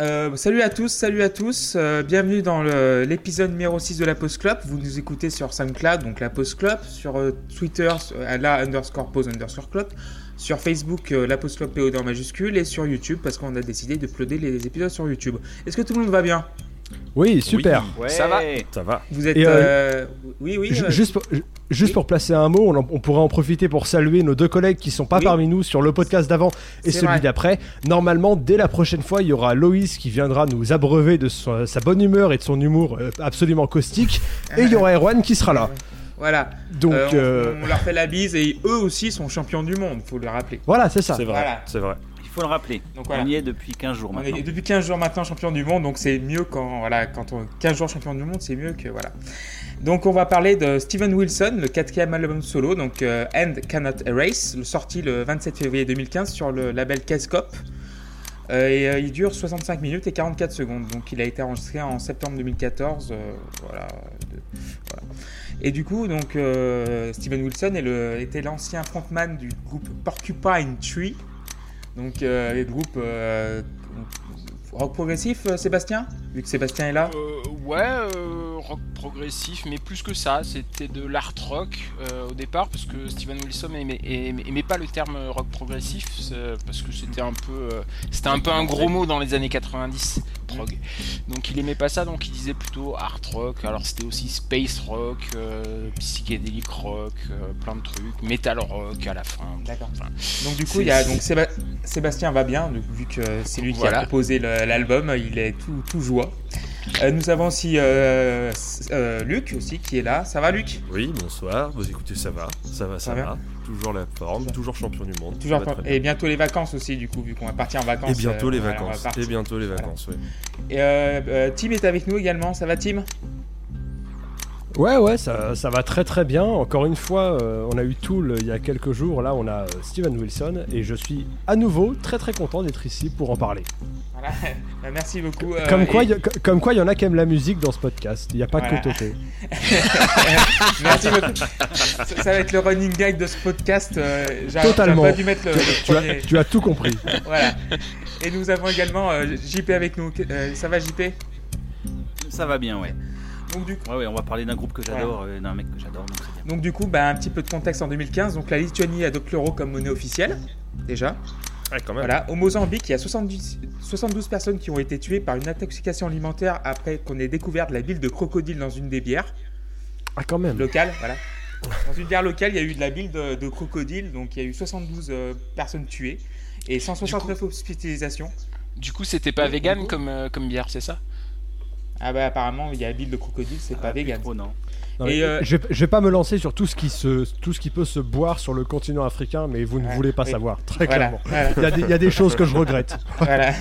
Euh, salut à tous, salut à tous, euh, bienvenue dans l'épisode numéro 6 de la Post Club. Vous nous écoutez sur SoundCloud, donc la Post Club, sur euh, Twitter, la underscore pause underscore club, sur Facebook, la Post Club POD en majuscule, et sur YouTube, parce qu'on a décidé de uploader les épisodes sur YouTube. Est-ce que tout le monde va bien? Oui, super. Ouais. Ça va Ça va. Vous êtes. Euh, euh, Oui, oui. Euh, Juste, pour, ju- juste oui. pour placer un mot, on, en- on pourrait en profiter pour saluer nos deux collègues qui sont pas Oui. parmi nous sur le podcast d'avant et celui d'après. Normalement, dès la prochaine fois, il y aura Loïs qui viendra nous abreuver de son- sa bonne humeur et de son humour euh, absolument caustique. Et il y aura Erwan qui sera là. Voilà. Donc Euh, on, euh, on leur fait la bise, et eux aussi sont champions du monde, faut le rappeler. voilà, c'est ça. C'est vrai. Voilà. C'est vrai. Faut le rappeler. Donc voilà. On y est depuis 15 jours On maintenant. est depuis 15 jours maintenant champion du monde, donc c'est mieux quand voilà quand on 15 jours champion du monde, c'est mieux que voilà. Donc on va parler de Steven Wilson, le quatrième album solo, donc euh, End Cannot Erase, sorti le 27 février 2015 sur le label Cascop. Euh, et euh, il dure 65 minutes et 44 secondes, donc il a été enregistré en septembre 2014, euh, voilà, de- voilà. Et du coup, donc euh, Steven Wilson est le- était l'ancien frontman du groupe Porcupine Tree, donc euh, les groupes euh, rock progressif, euh, Sébastien Vu que Sébastien est là? Euh, ouais, euh, rock progressif, mais plus que ça, c'était de l'art rock euh, au départ, parce que Steven Wilson aimait, aimait- aimait pas le terme rock progressif, c'est- parce que c'était un peu, euh, c'était un peu un gros mot dans les années 90, prog. Donc il aimait pas ça, donc il disait plutôt art rock. Alors c'était aussi space rock, euh, psychédélique rock, euh, plein de trucs, metal rock à la fin. D'accord. Enfin, Donc du coup, il y a donc Séba- Sébastien va bien, vu que c'est lui qui a proposé l'album, il est tout, tout joie. Euh, nous avons aussi euh, euh, Luc aussi qui est là. Ça va Luc? Oui, bonsoir. Vous écoutez, ça va. Ça va, ça, Ça va va. Toujours la forme, toujours champion du monde. Toujours. Et bientôt les vacances aussi du coup, vu qu'on va partir en vacances. Et bientôt euh, les vacances. Et bientôt les Voilà. vacances, ouais. Et euh, euh, Tim est avec nous également. Ça va Tim? Ouais, ouais, ça, ça va très très bien. Encore une fois, euh, on a eu Tool il y a quelques jours. Là, on a Steven Wilson et je suis à nouveau très très content d'être ici pour en parler. Voilà. Bah, merci beaucoup. euh, comme, quoi, et- il y a- comme quoi, il y en a qui aiment la musique dans ce podcast. Il n'y a pas Voilà. que Toté. Merci beaucoup. Ça, ça va être le running gag de ce podcast. euh, Totalement. J'aurais pas dû mettre le, le Tu as, tu as tout compris. Voilà. Et nous avons également euh, JP avec nous. Euh, ça va JP Ça va bien, ouais. Donc du coup, Ouais, ouais, on va parler d'un groupe que j'adore, euh, d'un mec que j'adore, donc du coup bah, un petit peu de contexte en 2015. Donc la Lituanie adopte l'euro comme monnaie officielle. Déjà. Ouais, quand même. Voilà. Au Mozambique, il y a 70 72 personnes qui ont été tuées par une intoxication alimentaire après qu'on ait découvert de la bile de crocodile dans une des bières Ah, quand même. locales. Voilà. Dans une bière locale, il y a eu de la bile de, de crocodile. Donc il y a eu 72 euh, personnes tuées et 169 hospitalisations. du coup, c'était pas vegan du coup. comme, euh, comme bière, c'est ça? Ah bah apparemment, il y a la bile de crocodile, c'est pas Ah, plus vegan. trop, non. Non, Et, mais euh, je, vais, je vais pas me lancer sur tout ce qui se, tout ce qui peut se boire sur le continent africain, mais vous ne Ouais, voulez pas oui. savoir, très Voilà, clairement. voilà. Il y, a des- il y a des choses que je regrette. Voilà.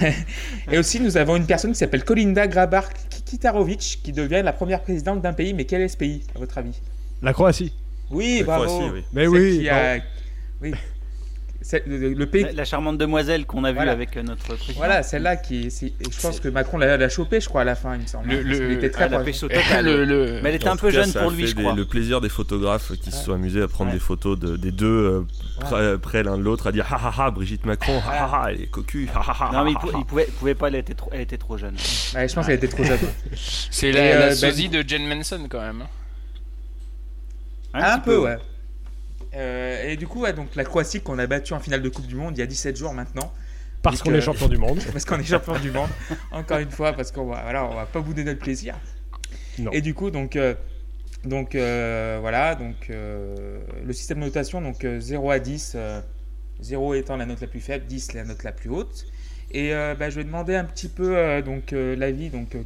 Et aussi, nous avons une personne qui s'appelle Kolinda Grabar Kitarovic, qui devient la première présidente d'un pays. Mais quel est ce pays, à votre avis? La Croatie. Oui, La bravo. Croatie, oui. Mais oui. qui a- Oui. Le, pays. La, la charmante demoiselle qu'on a vue Voilà. avec euh, notre président. Voilà, celle-là qui. je pense que Macron l'a chopée, je crois, à la fin, il me semble. Le- le- était très Ah, la le, le- Mais elle était un peu cas, jeune pour lui, je des- crois. le plaisir des photographes qui se sont amusés à prendre Ouais. des photos de- des deux euh, près, près l'un de l'autre, à dire ha ha ha, Brigitte Macron, ha ha ha, elle est cocu, ha ha ha. Non, mais il, pou- ha, il pouvait, pas, elle était trop, elle était trop jeune. Ouais, je pense qu'elle était trop jeune. C'est la, euh, la sosie de Jen Manson quand même. hein. Un, peu, ouais. Euh, et du coup, ouais, donc la Croatie qu'on a battue en finale de Coupe du Monde il y a 17 jours maintenant. Parce qu'on est champion du monde. parce qu'on est champion du monde. Encore une fois, parce qu'on va, voilà, on va pas bouder notre plaisir. Non. Et du coup, donc, euh, donc euh, voilà, donc euh, le système de notation, donc euh, 0 à 10, euh, 0 étant la note la plus faible, 10 la note la plus haute. Et euh, bah, je vais demander un petit peu euh, donc euh, l'avis, donc euh,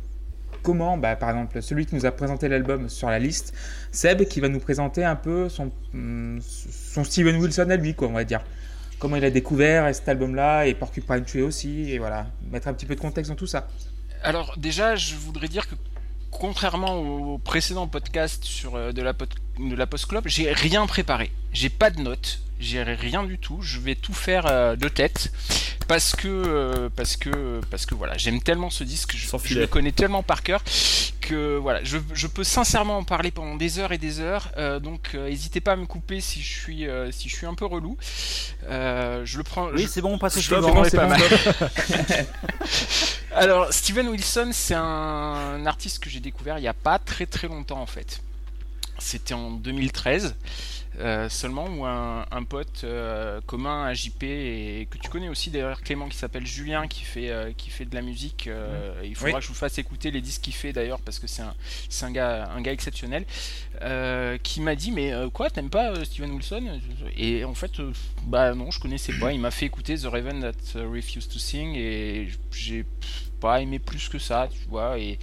comment, bah, par exemple, celui qui nous a présenté l'album sur la liste, Seb, qui va nous présenter un peu son, hum, son Steven Wilson à lui, quoi, on va dire comment il a découvert cet album-là et Porcupine Tree aussi, et voilà, mettre un petit peu de contexte dans tout ça. Alors déjà, je voudrais dire que contrairement au précédent podcast sur euh, de la, de la Post Club, j'ai rien préparé. J'ai pas de notes, j'ai rien du tout. Je vais tout faire euh, de tête parce que euh, parce que parce que voilà, j'aime tellement ce disque, je, le connais tellement par cœur que voilà, je, je peux sincèrement en parler pendant des heures et des heures. euh, donc euh, n'hésitez pas à me couper si je suis euh, si je suis un peu relou. Euh, je le prends. Oui, je- c'est bon, on passe au suivant. c'est c'est pas bon, mal. Alors, Steven Wilson, c'est un artiste que j'ai découvert il n'y a pas très très longtemps en fait. C'était en 2013 euh, seulement où un, un pote euh, commun à JP et que tu connais aussi d'ailleurs Clément qui s'appelle Julien qui fait euh, qui fait de la musique. euh, il faudra Oui. que je vous fasse écouter les disques qu'il fait d'ailleurs parce que c'est un un gars un gars exceptionnel qui m'a dit mais quoi t'aimes pas Steven Wilson? Et en fait bah non je connaissais pas il m'a fait écouter The Raven That Refused to Sing et j'ai pas aimé plus que ça tu vois et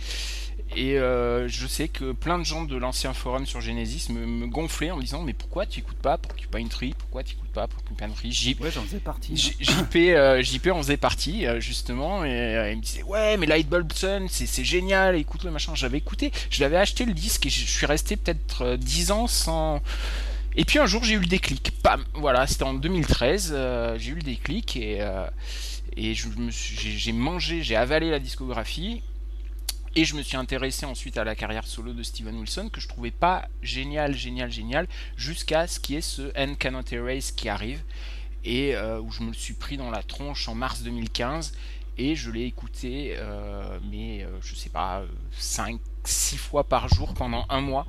et euh, je sais que plein de gens de l'ancien forum sur Genesis me, me gonflaient en me disant mais pourquoi tu écoutes pas Porcupine Tree Pourquoi tu écoutes pas Porcupine Tree J- Ouais, j'en faisais partie. J- JP, euh, JP en faisait partie euh, justement et euh, il me disait ouais mais Lightbulb Sun c'est c'est génial écoute le machin. J'avais écouté je l'avais acheté le disque et je, suis resté peut-être euh, 10 ans sans et puis un jour j'ai eu le déclic. Pam! Voilà c'était en 2013 euh, j'ai eu le déclic et euh, et j'ai mangé j'ai avalé la discographie et je me suis intéressé ensuite à la carrière solo de Steven Wilson que je trouvais pas génial, génial, génial, jusqu'à ce qui est ce End Cannot Erase qui arrive et euh, où je me le suis pris dans la tronche en mars 2015 et je l'ai écouté, euh, mais euh, je sais pas, 5, 6 fois par jour pendant un mois.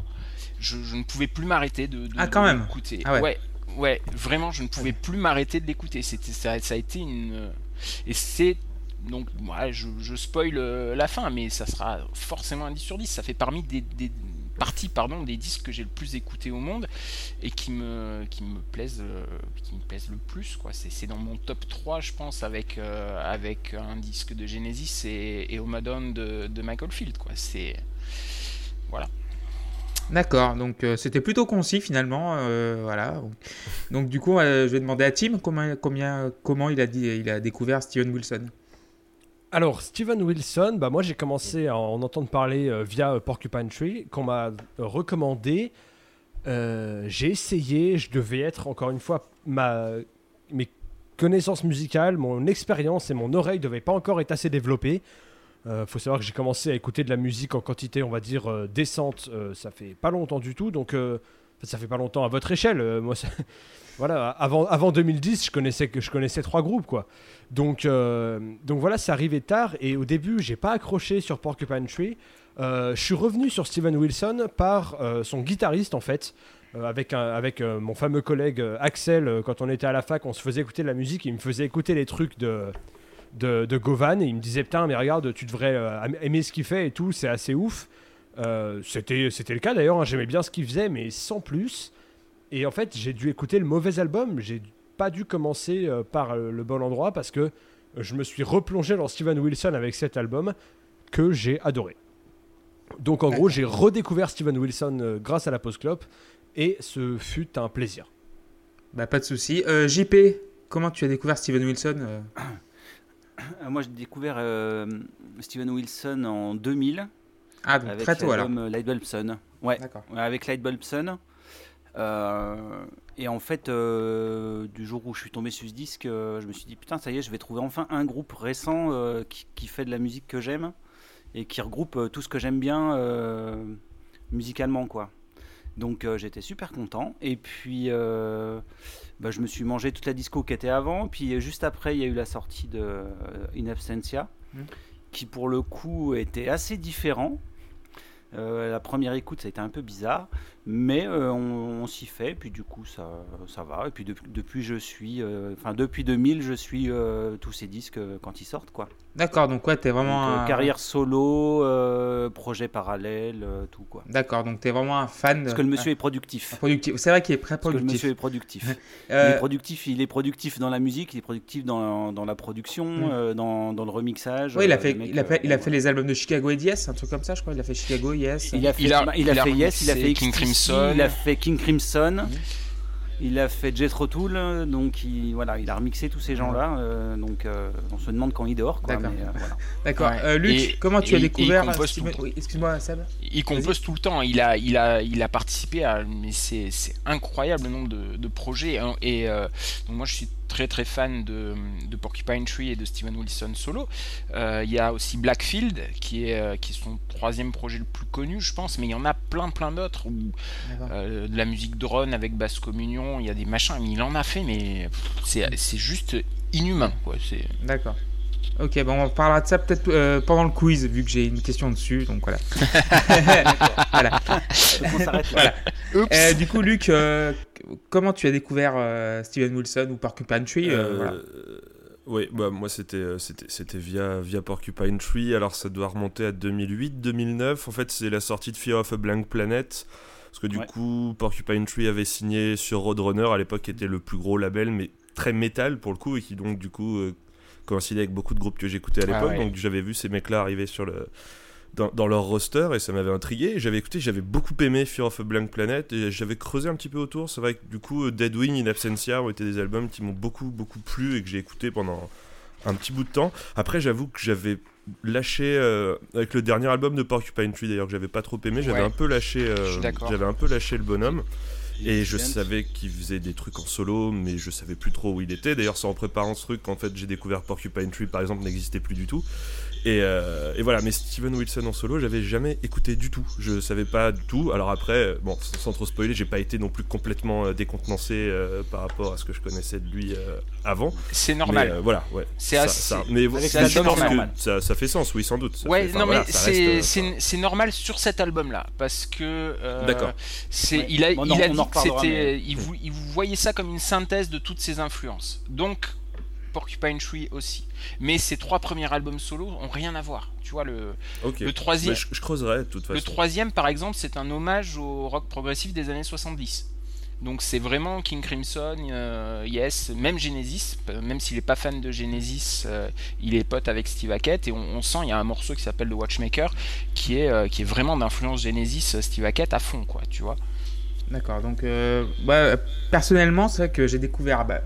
Je, je ne pouvais plus m'arrêter de, de, Ah, de quand même. l'écouter. Ah ouais. ouais, ouais, vraiment, je ne pouvais plus m'arrêter de l'écouter. C'était ça, ça a été une et c'est donc ouais, je, je spoil euh, la fin, mais ça sera forcément un 10 sur 10. Ça fait parmi des, des parties pardon, des disques que j'ai le plus écouté au monde et qui me, qui me, plaisent, euh, qui me plaisent le plus. quoi. C'est dans mon top 3, je pense, avec, euh, avec un disque de Genesis et, et de, Michael Field. quoi. C'est. Voilà. D'accord, donc c'était plutôt concis finalement, voilà. Donc, du coup, je vais demander à Tim comment, combien, comment il, a il a découvert Steven Wilson. Alors, Steven Wilson, bah moi j'ai commencé à en entendre parler euh, via euh, Porcupine Tree, qu'on m'a euh, recommandé. J'ai essayé, je devais être encore une fois, ma, mes connaissances musicales, mon expérience et mon oreille devaient pas encore être assez développées. Euh, faut savoir que j'ai commencé à écouter de la musique en quantité, on va dire, décente, ça fait pas longtemps du tout, donc ça fait pas longtemps à votre échelle. moi, voilà, avant, avant 2010, je connaissais, je connaissais trois groupes, quoi. Donc, euh, donc voilà, c'est arrivé tard et au début, j'ai pas accroché sur Porcupine Tree. Euh, je suis revenu sur Steven Wilson par euh, son guitariste en fait, avec, un- avec mon fameux collègue Axel. quand on était à la fac, on se faisait écouter de la musique. Il me faisait écouter les trucs de, de, Govan et il me disait Putain, mais regarde, tu devrais aimer ce qu'il fait et tout, c'est assez ouf. C'était c'était le cas d'ailleurs, hein, j'aimais bien ce qu'il faisait, mais sans plus. Et en fait, j'ai dû écouter le mauvais album. J'ai pas dû commencer euh, par euh, le bon endroit parce que je me suis replongé dans Steven Wilson avec cet album que j'ai adoré. Donc en gros, j'ai redécouvert Steven Wilson euh, grâce à la pause clope et ce fut un plaisir. Bah, pas de souci. Euh, JP, comment tu as découvert Steven Wilson euh Euh, Moi, j'ai découvert euh, Steven Wilson en 2000 Ah, donc avec très tôt alors. euh, Lightbulb Sun. Ouais, D'accord. Ouais, avec Lightbulb Sun. Euh, et en fait, euh, du jour où je suis tombé sur ce disque, euh, je me suis dit putain, ça y est, je vais trouver enfin un groupe récent qui, qui fait de la musique que j'aime et qui regroupe tout ce que j'aime bien musicalement, quoi. Donc euh, j'étais super content. Et puis, euh, bah, je me suis mangé toute la disco qui était avant. Puis juste après, il y a eu la sortie de euh, In Absentia, Mhm. qui pour le coup était assez différent. Euh, la première écoute, ça a été un peu bizarre, mais euh, on, s'y fait, puis du coup, ça, va. Et puis depuis, je suis, euh, enfin depuis 2000, je suis tous ces disques quand ils sortent, quoi. D'accord, donc ouais, t'es vraiment Donc, euh, un... carrière solo, euh, projet parallèle, euh, tout quoi. D'accord, donc t'es vraiment un fan. Parce que le monsieur est productif. Productif. C'est vrai qu'il est très Parce que le productif. monsieur est productif. Il est productif, il est productif dans la musique, il est productif dans, dans la production, Mm. euh, dans, dans le remixage. Oui, il a fait, il a fait, il a fait les albums de Chicago et Yes, un truc comme ça, je crois. Il a fait Chicago, Yes. Il a fait, Il a- il a il a fait Yes, il a fait King Crimson. il a fait King Crimson. Il a fait Jethro Tull, donc il, voilà, il a remixé tous ces gens-là. euh, donc euh, on se demande quand il dort. Quoi, D'accord. mais, euh, voilà. D'accord. Ouais. Euh, Luc, Et- comment tu et- as découvert tout. oui, Excuse-moi, Seb. Il compose tout le temps. Il a, il a, il a participé à, mais c'est, c'est incroyable le nombre de, de projets. hein. Et euh, donc moi, je suis très très fan de, de Porcupine Tree et de Steven Wilson solo. Euh, il y a aussi Blackfield qui est, euh, qui est son troisième projet le plus connu, je pense. Mais il y en a plein plein d'autres. Où, euh, de la musique drone avec basse communion. Il y a des machins. Mais il en a fait, mais c'est, c'est juste inhumain. Quoi. C'est, D'accord. Ok, bon, on parlera de ça peut-être euh, pendant le quiz, vu que j'ai une question dessus, donc voilà. voilà. Euh, du coup, Luc, euh, comment tu as découvert euh, Steven Wilson ou Porcupine Tree euh, Euh, voilà. Oui, bah, moi c'était c'était c'était via via Porcupine Tree. Alors ça doit remonter à 2008, 2009. En fait, c'est la sortie de Fear of a Blank Planet. Parce que du Ouais. coup, Porcupine Tree avait signé sur Roadrunner à l'époque, qui était le plus gros label, mais très métal pour le coup, et qui donc du coup euh, coïncidait avec beaucoup de groupes que j'écoutais à Ah l'époque. ouais. Donc j'avais vu ces mecs-là arriver sur le dans, dans leur roster et ça m'avait intrigué. Et J'avais écouté, j'avais beaucoup aimé Fear of a Blank Planet et j'avais creusé un petit peu autour. C'est vrai que du coup, euh, Dead Wing, In Absentia ont été des albums qui m'ont beaucoup, beaucoup plu et que j'ai écouté pendant un petit bout de temps. Après, j'avoue que j'avais lâché euh, avec le dernier album de Porcupine Tree d'ailleurs que j'avais pas trop aimé. J'avais Ouais. un peu lâché, euh, j'avais un peu lâché le bonhomme. Et je savais qu'il faisait des trucs en solo, mais je savais plus trop où il était. D'ailleurs, c'est en préparant ce truc qu'en fait j'ai découvert Porcupine Tree, par exemple, n'existait plus du tout. Et, euh, et voilà, mais Steven Wilson en solo, j'avais jamais écouté du tout. Je savais pas du tout. Alors après, bon, sans trop spoiler, j'ai pas été non plus complètement euh, décontenancé euh, par rapport à ce que je connaissais de lui euh, avant. C'est normal. Mais, euh, voilà, ouais. C'est assez- ça- Mais je pense que ça, ça fait sens, oui, sans doute. Ça ouais, fait- non voilà, mais c'est euh, normal sur cet album-là parce que euh, D'accord. c'est Ouais. il a Bon, il on en- a on dit en que c'était mais- il, vou- il voyait ça comme une synthèse de toutes ses influences. Donc Porcupine Tree aussi. Mais ses trois premiers albums solo ont rien à voir. Tu vois le le troisième je, je creuserai de toute façon. le troisième par exemple c'est un hommage au rock progressif des années 70. Donc c'est vraiment King Crimson, euh, Yes, même Genesis, euh, même s'il est pas fan de Genesis, euh, il est pote avec Steve Hackett et on, on sent il y a un morceau qui s'appelle The Watchmaker qui est euh, qui est vraiment d'influence Genesis, Steve Hackett à fond quoi, tu vois. D'accord, donc euh, bah, personnellement, c'est vrai que j'ai découvert bah,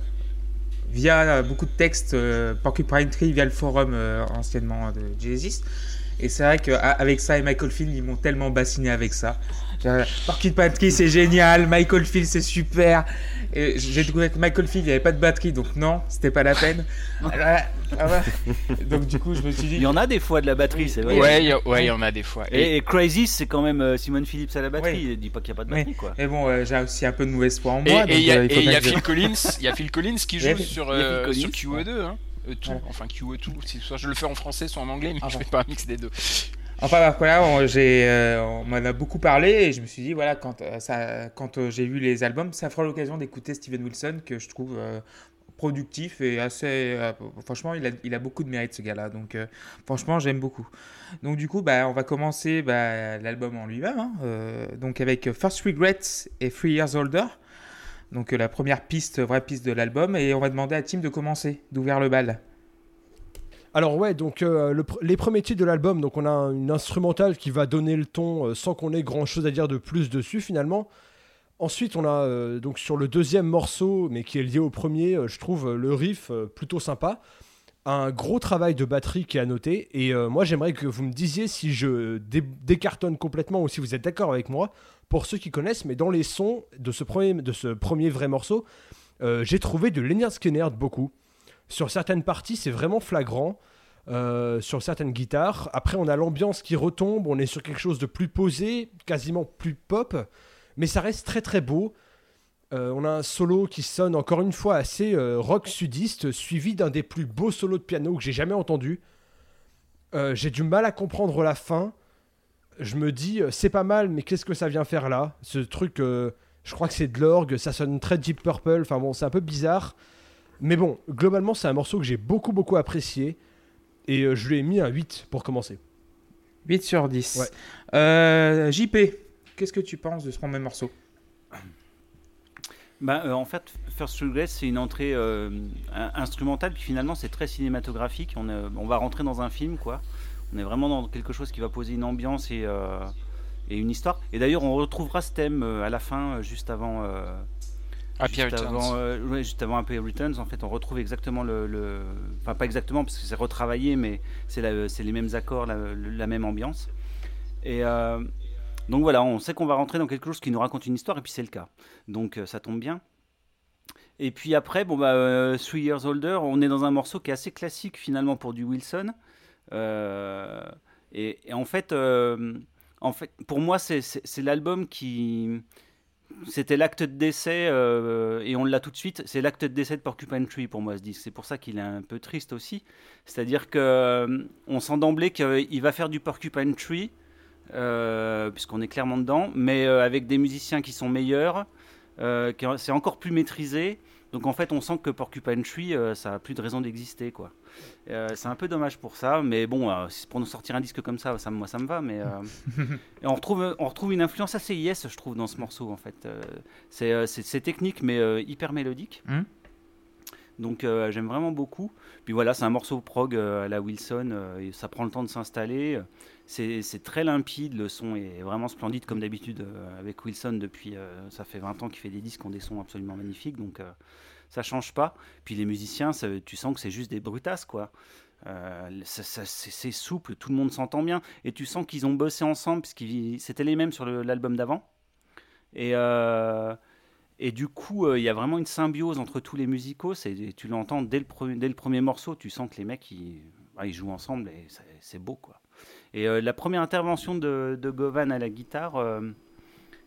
via euh, beaucoup de textes euh, Porcupine Tree, via le forum euh, anciennement de Genesis. Et c'est vrai qu'avec ça et Michael Field, ils m'ont tellement bassiné avec ça. Genre, Porcupine Tree, c'est génial, Michael Field, c'est super. Et j'ai découvert que Michael Field, il n'y avait pas de batterie, donc non, c'était pas la peine. Ah, ah ouais. Donc du coup, je me suis dit. Il y en a des fois de la batterie, c'est vrai. Ouais, il y a- ouais, il y en a des fois. Et- Et, et Crazy, c'est quand même euh, Simon Phillips à la batterie. Oui. Il dit pas qu'il n'y a pas de batterie, quoi. Mais bon, euh, j'ai aussi un peu de mauvaise foi en Et moi. et donc, il y a, euh, et y Phil Collins, il y a Phil Collins qui joue sur, euh, Collins, sur QE2, hein. Euh, tout, Ouais. enfin QE2, si- soit je le fais en français, soit en anglais, mais Ah je bon. fais pas un mix des deux. Enfin voilà, euh, on m'en a beaucoup parlé et je me suis dit voilà quand euh, euh, j'ai vu les albums, ça fera l'occasion d'écouter Steven Wilson que je trouve productif et assez. franchement, il a, beaucoup de mérite ce gars-là, donc franchement j'aime beaucoup. Donc du coup, bah, on va commencer bah, l'album en lui-même, hein, donc avec First Regrets et Three Years Older. Donc la première piste, vraie piste de l'album, et on va demander à Tim de commencer, d'ouvrir le bal. Alors ouais, donc euh, le les premiers titres de l'album, donc on a un- une instrumentale qui va donner le ton euh, sans qu'on ait grand chose à dire de plus dessus finalement. Ensuite, on a euh, donc sur le deuxième morceau, mais qui est lié au premier, je trouve le riff plutôt sympa. Un gros travail de batterie qui est à noter. Et moi, j'aimerais que vous me disiez si je dé- décartonne complètement ou si vous êtes d'accord avec moi. Pour ceux qui connaissent, mais dans les sons de ce premier, de ce premier vrai morceau, j'ai trouvé de Leonard Skinner beaucoup. Sur certaines parties, c'est vraiment flagrant. euh, sur certaines guitares. Après, on a l'ambiance qui retombe. On est sur quelque chose de plus posé, quasiment plus pop. Mais ça reste très très beau. Euh, on a un solo qui sonne encore une fois assez euh, rock sudiste, suivi d'un des plus beaux solos de piano que j'ai jamais entendu. J'ai du mal à comprendre la fin. Je me dis, c'est pas mal, mais qu'est-ce que ça vient faire là? Ce truc, je crois que c'est de l'orgue, ça sonne très Deep Purple, enfin bon, c'est un peu bizarre. Mais bon, globalement, c'est un morceau que j'ai beaucoup beaucoup apprécié. Et euh, je lui ai mis un 8 pour commencer. 8 sur 10. Ouais. Euh, JP, qu'est-ce que tu penses de ce premier morceau? Bah, euh, en fait, First Regrets, c'est une entrée euh, in- instrumentale, puis finalement, c'est très cinématographique. On, est- on va rentrer dans un film, quoi. On est vraiment dans quelque chose qui va poser une ambiance et, euh, et une histoire. Et d'ailleurs, on retrouvera ce thème euh, à la fin, juste avant. Happy juste Returns. avant, euh, ouais, juste avant Happy Returns, en fait, on retrouve exactement le, le- enfin pas exactement parce que c'est retravaillé, mais c'est les mêmes accords, la, la même ambiance. Et euh, donc voilà, on sait qu'on va rentrer dans quelque chose qui nous raconte une histoire, et puis c'est le cas. Donc euh, ça tombe bien. Et puis après, bon bah, euh, Three Years Older, on est dans un morceau qui est assez classique finalement pour du Wilson. Euh, et, et en fait, en fait, pour moi, c'est l'album qui c'était l'acte de décès, euh, et on l'a tout de suite, c'est l'acte de décès de Porcupine Tree pour moi ce disque. C'est pour ça qu'il est un peu triste aussi. C'est-à-dire que euh, on sent d'emblée qu'il va faire du Porcupine Tree, euh, puisqu'on est clairement dedans, mais avec des musiciens qui sont meilleurs, c'est encore plus maîtrisé. Donc en fait, on sent que Porcupine Tree, ça a plus de raison d'exister, quoi. Euh, c'est un peu dommage pour ça, mais bon, euh, pour nous sortir un disque comme ça, ça moi ça me va. Mais euh, on retrouve, on retrouve une influence assez yes, je trouve, dans ce morceau en fait. c'est technique, mais hyper mélodique. Hmm. Donc j'aime vraiment beaucoup. Puis voilà, c'est un morceau prog à la Wilson, et ça prend le temps de s'installer. C'est très limpide, le son est vraiment splendide comme d'habitude avec Wilson depuis, ça fait 20 ans qu'il fait des disques ont des sons absolument magnifiques. Donc ça change pas. Puis les musiciens, tu sens que c'est juste des brutasses, quoi. Euh, c'est souple, tout le monde s'entend bien. Et tu sens qu'ils ont bossé ensemble, parce que c'était les mêmes sur l'album d'avant. Et, euh, du coup, euh, il y a vraiment une symbiose entre tous les musicaux. Tu l'entends dès, le dès le premier morceau, tu sens que les mecs, ils, ils jouent ensemble et c'est beau, quoi. Et la première intervention de, de, Govan à la guitare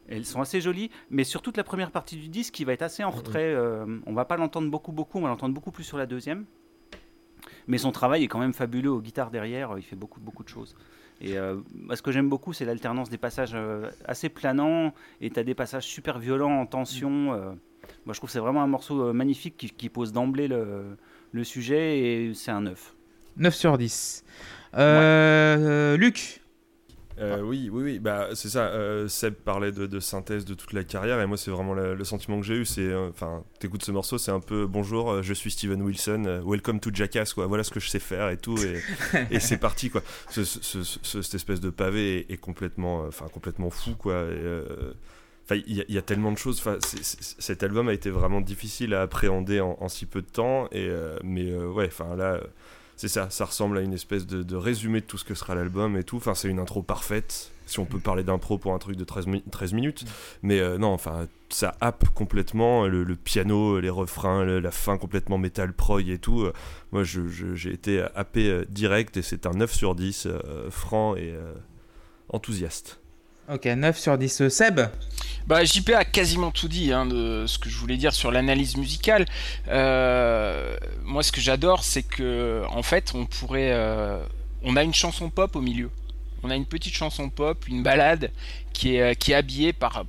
elles sont assez jolies, mais sur toute la première partie du disque, qui va être assez en retrait. Euh, on va pas l'entendre beaucoup, beaucoup, on va l'entendre beaucoup plus sur la deuxième. Mais son travail est quand même fabuleux aux guitares derrière, il fait beaucoup, beaucoup de choses. Et euh, ce que j'aime beaucoup, c'est l'alternance des passages euh, assez planants, et tu as des passages super violents en tension. moi, je trouve que c'est vraiment un morceau magnifique qui, pose d'emblée le, le, sujet, et c'est un 9. 9 sur 10. Luc euh, oui, oui, oui, bah, c'est ça. Euh, Seb parlait de, synthèse de toute la carrière, et moi, c'est vraiment le, sentiment que j'ai eu. C'est, euh, enfin, t'écoutes ce morceau, c'est un peu bonjour, je suis Steven Wilson, welcome to Jackass, quoi. Voilà ce que je sais faire et tout, et, c'est parti, quoi. cette espèce de pavé est, complètement, enfin, complètement fou, quoi. Enfin, il y, a tellement de choses. Enfin, cet album a été vraiment difficile à appréhender en, en si peu de temps, et mais ouais, enfin là c'est ça, ça ressemble à une espèce de, résumé de tout ce que sera l'album et tout. Enfin, c'est une intro parfaite, si on peut parler d'impro pour un truc de 13, 13 minutes. Mm. Mais euh, non, enfin, ça happe complètement le, piano, les refrains, la fin complètement métal prog et tout. Euh, moi, j'ai été happé euh, direct et c'est un 9 sur 10, franc et enthousiaste. Ok, 9 sur 10. Seb bah, JP a quasiment tout dit hein, de ce que je voulais dire sur l'analyse musicale. Euh, moi, ce que j'adore, c'est que en fait, on pourrait, euh, on a une chanson pop au milieu. On a une petite chanson pop, une balade qui est, euh, qui est habillé par,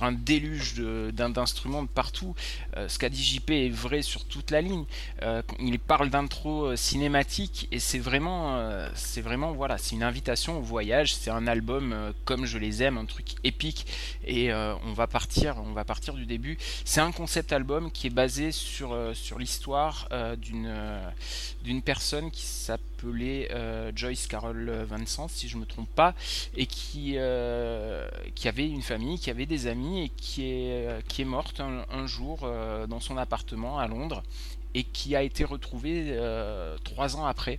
un déluge d'instruments de, partout. Euh, ce qu'a dit JP est vrai sur toute la ligne. Euh, il parle d'intro cinématique et c'est vraiment, vraiment, voilà, une invitation au voyage. C'est un album comme je les aime, un truc épique. Et on va partir, on va partir du début. C'est un concept album qui est basé sur, l'histoire d'une, d'une personne qui s'appelait Joyce Carol Vincent, si je me trompe pas, et qui qui avait une famille, qui avait des amis et qui est, euh, qui est morte un, jour euh, dans son appartement à Londres et qui a été retrouvée euh, trois ans après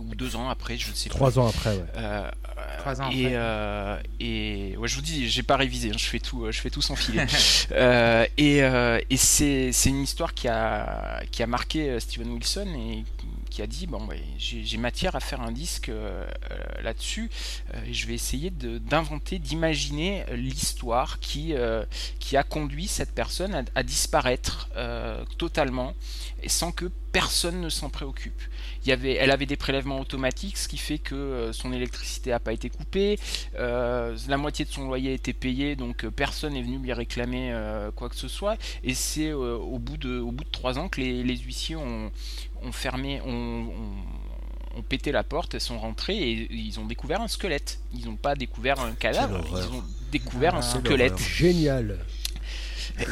ou deux ans après, je ne sais pas. Trois ans après, ouais. trois ans et, après. et ouais, je vous dis, j'ai pas révisé, hein, je fais tout, je fais tout sans filet. et, et c'est, c'est une histoire qui a, qui a marqué Steven Wilson et qui a dit bon j'ai matière à faire un disque euh, euh, là-dessus euh, et je vais essayer d'inventer, d'imaginer l'histoire qui, qui a conduit cette personne à, disparaître totalement et sans que personne ne s'en préoccupe. Il y avait, elle avait des prélèvements automatiques, ce qui fait que son électricité n'a pas été coupée, la moitié de son loyer a été payé, donc personne n'est venu lui réclamer quoi que ce soit. Et c'est au, bout de, au bout de trois ans que les, les huissiers ont, ont fermé, ont, pété la porte, sont rentrées et ils ont découvert un squelette. Ils n'ont pas découvert un cadavre, ils ont découvert un squelette. Génial.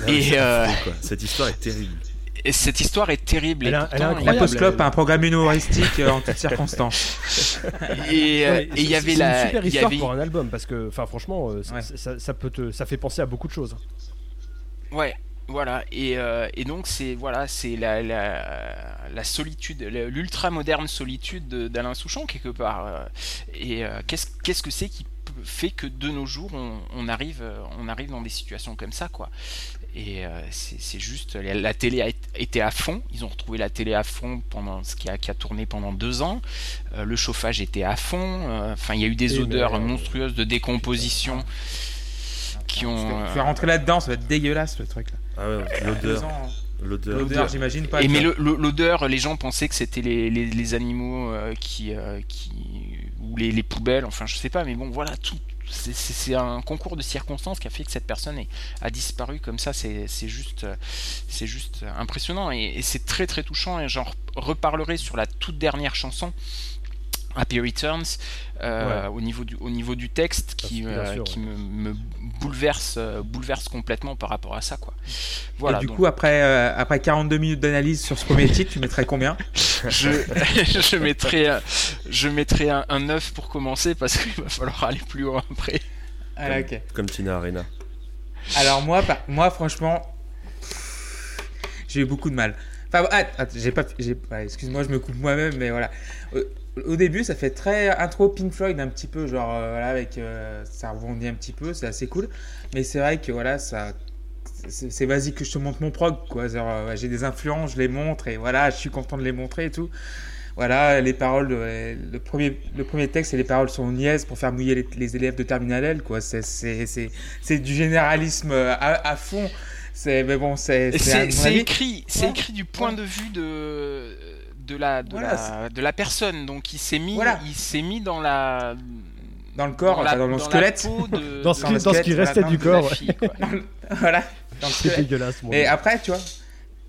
Et euh, cette histoire est terrible. Et cette histoire est terrible. Elle, a, la Post-Club, un programme humoristique euh, en toutes circonstances. Et euh, il y avait la. Super histoire pour un album parce que, enfin, franchement, ça, ça, peut te, ça fait penser à beaucoup de choses. Ouais, voilà, et, euh, et donc c'est voilà, c'est la, la, la, solitude, l'ultra moderne solitude d'Alain Souchon quelque part. Euh, et euh, qu'est-ce qu'est-ce que c'est qui fait que de nos jours on, on, arrive on arrive dans des situations comme ça quoi. Et c'est juste la, télé a été à fond. Ils ont retrouvé la télé à fond pendant ce qui a, qui a tourné pendant deux ans. le chauffage était à fond. Enfin, il y a eu des odeurs monstrueuses de décomposition. qui ont. Tu vas rentrer là-dedans, ça va être dégueulasse le truc là. Ah ouais, l'odeur. L'odeur. L'odeur, j'imagine pas. Et mais l'odeur, les gens pensaient que c'était les, les, les, animaux qui, qui. ou les, les, poubelles, enfin je sais pas, mais bon voilà, tout, c'est un concours de circonstances qui a fait que cette personne a disparu comme ça. C'est juste, impressionnant et c'est très très touchant. Et j'en reparlerai sur la toute dernière chanson Happy Returns euh, au, niveau du, au niveau du texte qui, euh, qui me, me, bouleverse, euh, bouleverse complètement par rapport à ça. Quoi. Voilà, Et du donc... coup, après, après 42 minutes d'analyse sur ce premier titre, tu mettrais combien je, je mettrais, je mettrais un, un 9 pour commencer parce qu'il va falloir aller plus loin après. Ah, comme, okay. comme Tina Arena. Alors moi, bah, moi franchement, j'ai eu beaucoup de mal. Enfin, ah, j'ai pas, bah, excuse-moi, je me coupe moi-même, mais voilà au début, ça fait très intro Pink Floyd un petit peu, genre euh, voilà, avec euh, ça rebondit un petit peu, c'est assez cool. Mais c'est vrai que voilà, ça, c'est vas-y que je te montre mon prog, quoi. Euh, j'ai des influences, je les montre et voilà, je suis content de les montrer et tout. Voilà, les paroles, le premier, le premier texte et les paroles sont niaises pour faire mouiller les, les élèves de Terminal L, quoi. C'est du généralisme à, à fond. C'est mais bon, c'est c'est écrit, c'est ouais. écrit du point de vue de de la de, voilà, la, de la personne. Donc il s'est mis voilà. il s'est mis dans la dans le corps dans, la, dans le dans squelette. de, dans, ce qui, dans ce qui restait du corps fille, voilà c'est dégueulasse et après tu vois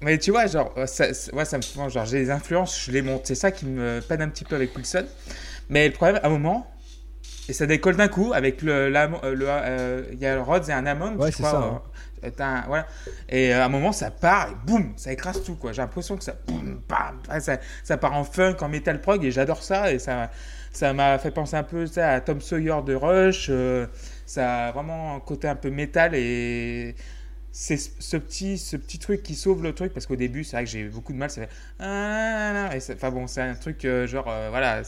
mais tu vois genre ça, ça, ouais, ça me genre j'ai des influences je les monte c'est ça qui me peine un petit peu avec Wilson. Mais le problème à un moment et ça décolle d'un coup avec le, la, le, euh, il y a le Rhodes et un Hammond ouais, je crois, ça, euh, hein. Un, voilà. Et à un moment, ça part et boum, ça écrase tout. quoi. J'ai l'impression que ça, ça, part en funk, en metal prog et j'adore ça. Et ça ça m'a fait penser un peu ça, à Tom Sawyer de Rush. Euh, ça a vraiment un côté un peu métal et c'est ce petit, ce petit truc qui sauve le truc parce qu'au début, c'est vrai que j'ai beaucoup de mal. Ça fait. Enfin bon, c'est un truc euh, genre. Euh, voilà.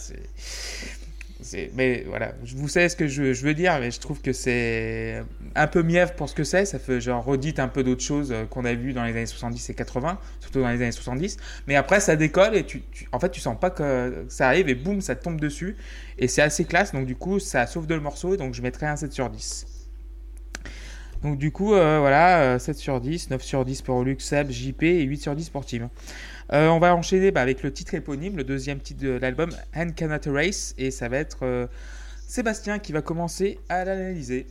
Mais voilà, vous savez ce que je, veux dire, mais je trouve que c'est un peu mièvre pour ce que c'est. Ça fait genre redite un peu d'autres choses qu'on a vues dans les années 70 et 80, surtout dans les années 70. Mais après, ça décolle et tu, tu en fait, tu sens pas que ça arrive et boum, ça tombe dessus. Et c'est assez classe, donc du coup, ça sauve de le morceau. Donc je mettrais un 7 sur 10. Donc du coup, euh, voilà, 7 sur 10, 9 sur 10 pour Luc, Seb, JP et 8 sur 10 pour Tim. Euh, on va enchaîner bah, avec le titre éponyme, le deuxième titre de l'album, And Cannot Erase, et ça va être euh, Sébastien qui va commencer à l'analyser.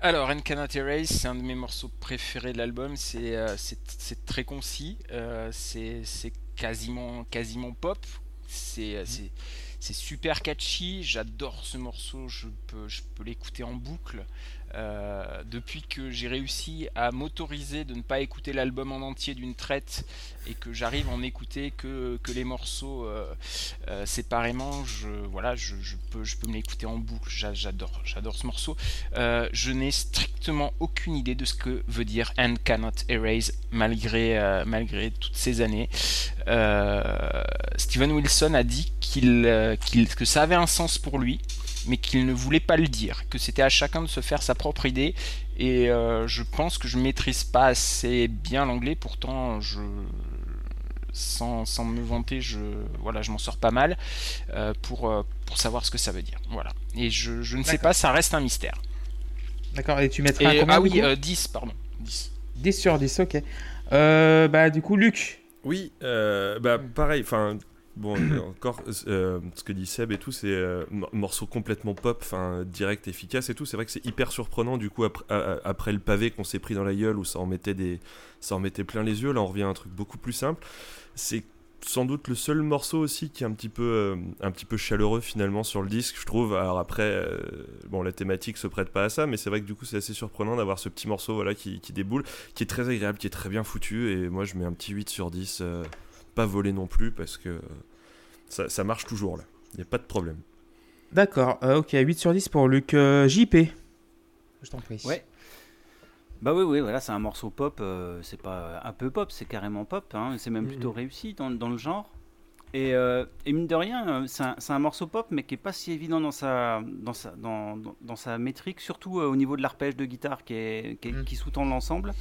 Alors, And Cannot Erase, c'est un de mes morceaux préférés de l'album, c'est euh, très concis, c'est quasiment, pop, c'est super catchy, j'adore ce morceau, je peux l'écouter en boucle. Euh, depuis que j'ai réussi à m'autoriser de ne pas écouter l'album en entier d'une traite et que j'arrive à en écouter que, que les morceaux euh, euh, séparément, je, voilà, je, peux, je peux me l'écouter en boucle. J'adore, j'adore ce morceau. Je n'ai strictement aucune idée de ce que veut dire And Cannot Erase malgré, malgré toutes ces années. Steven Wilson a dit qu'il, qu'il, que ça avait un sens pour lui mais qu'il ne voulait pas le dire, que c'était à chacun de se faire sa propre idée. Et euh, je pense que je maîtrise pas assez bien l'anglais, pourtant je sans, sans, me vanter, je voilà, je m'en sors pas mal euh, pour, euh, pour savoir ce que ça veut dire. Voilà. Et je, je ne sais pas, ça reste un mystère. D'accord, et tu mettrais et, combien Ah oui, 10, pardon. 10. 10 sur 10, ok. bah du coup, Luc. Oui, bah pareil, enfin Bon, encore, euh, ce que dit Seb et tout, c'est euh, morceau complètement pop, enfin direct, efficace et tout. C'est vrai que c'est hyper surprenant du coup après, après le pavé qu'on s'est pris dans la gueule où ça en mettait des, ça en mettait plein les yeux. Là, on revient à un truc beaucoup plus simple. C'est sans doute le seul morceau aussi qui est un petit peu, euh, un petit peu chaleureux finalement sur le disque, je trouve. Alors après, euh, bon, la thématique se prête pas à ça, mais c'est vrai que du coup, c'est assez surprenant d'avoir ce petit morceau voilà qui, qui, déboule, qui est très agréable, qui est très bien foutu. Et moi, je mets un petit 8 sur 10 pas volé non plus parce que ça, ça marche toujours là. Il n'y a pas de problème. D'accord, euh, ok, 8 sur 10 pour Luc euh, JP. Je t'en prie. Ouais. Bah oui, oui, voilà, c'est un morceau pop, euh, c'est pas un peu pop, c'est carrément pop, hein, c'est même plutôt réussi dans, dans, le genre. Et, euh, et mine de rien, c'est un, un, morceau pop, mais qui est pas si évident dans sa, dans sa, dans, dans, dans sa métrique, surtout au niveau de l'arpège de guitare qui, est, qui, qui sous-tend l'ensemble.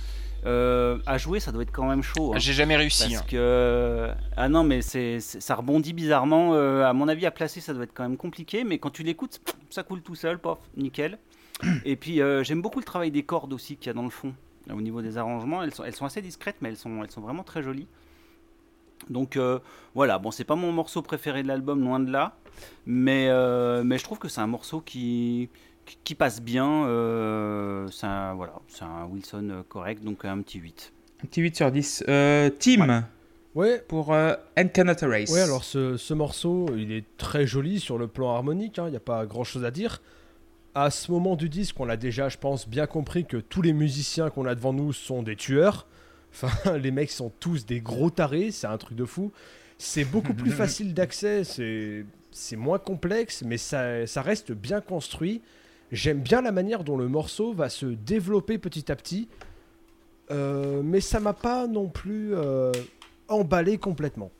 Euh, à jouer, ça doit être quand même chaud. Hein, J'ai jamais réussi. Parce hein. que ah non, mais c'est ça rebondit bizarrement. Euh, à mon avis, à placer, ça doit être quand même compliqué. Mais quand tu l'écoutes, ça coule tout seul, pof, nickel. Et puis euh, j'aime beaucoup le travail des cordes aussi qu'il y a dans le fond, au niveau des arrangements. Elles sont, elles sont assez discrètes, mais elles sont, elles sont vraiment très jolies. Donc euh, voilà, bon, c'est pas mon morceau préféré de l'album, loin de là, mais, euh, mais je trouve que c'est un morceau qui, qui, qui passe bien. euh, c'est un, voilà, c'est un Wilson correct, donc un petit 8. Un petit 8 sur 10. Euh, Tim, Ouais, pour euh, And Cannot Erase. ouais alors ce, ce morceau, il est très joli sur le plan harmonique, il n'y a pas grand-chose à dire. À ce moment du disque, on a déjà, je pense, bien compris que tous les musiciens qu'on a devant nous sont des tueurs. Enfin, les mecs sont tous des gros tarés, c'est un truc de fou. C'est beaucoup plus facile d'accès, c'est moins complexe, mais ça, ça reste bien construit. J'aime bien la manière dont le morceau va se développer petit à petit, Euh, mais ça m'a pas non plus euh, emballé complètement.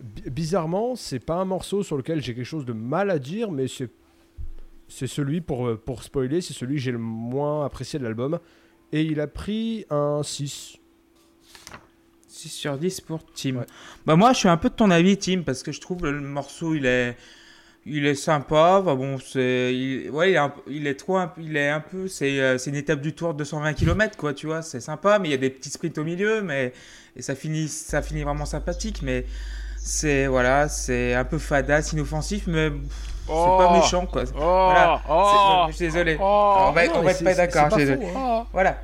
Bi- bizarrement, c'est pas un morceau sur lequel j'ai quelque chose de mal à dire, mais c'est c'est celui pour, pour spoiler, c'est celui que j'ai le moins apprécié de l'album. Et il a pris un 6. 6 sur 10 pour Tim. Ouais. Bah moi, je suis un peu de ton avis, Tim, parce que je trouve le morceau, il est, il est sympa. Bah bon, c'est, il, ouais, il est, un, il est trop, il est un peu, c'est, euh, c'est une étape du tour de 220 km, quoi, tu vois, c'est sympa, mais il y a des petits sprints au milieu, mais et ça finit, ça finit vraiment sympathique, mais c'est, voilà, c'est un peu fadasse, inoffensif, mais c'est Oh. pas méchant, quoi. Oh, Voilà. oh, je suis désolé. oh. on va, on va être pas d'accord, je suis désolé. hein. Oh. Voilà,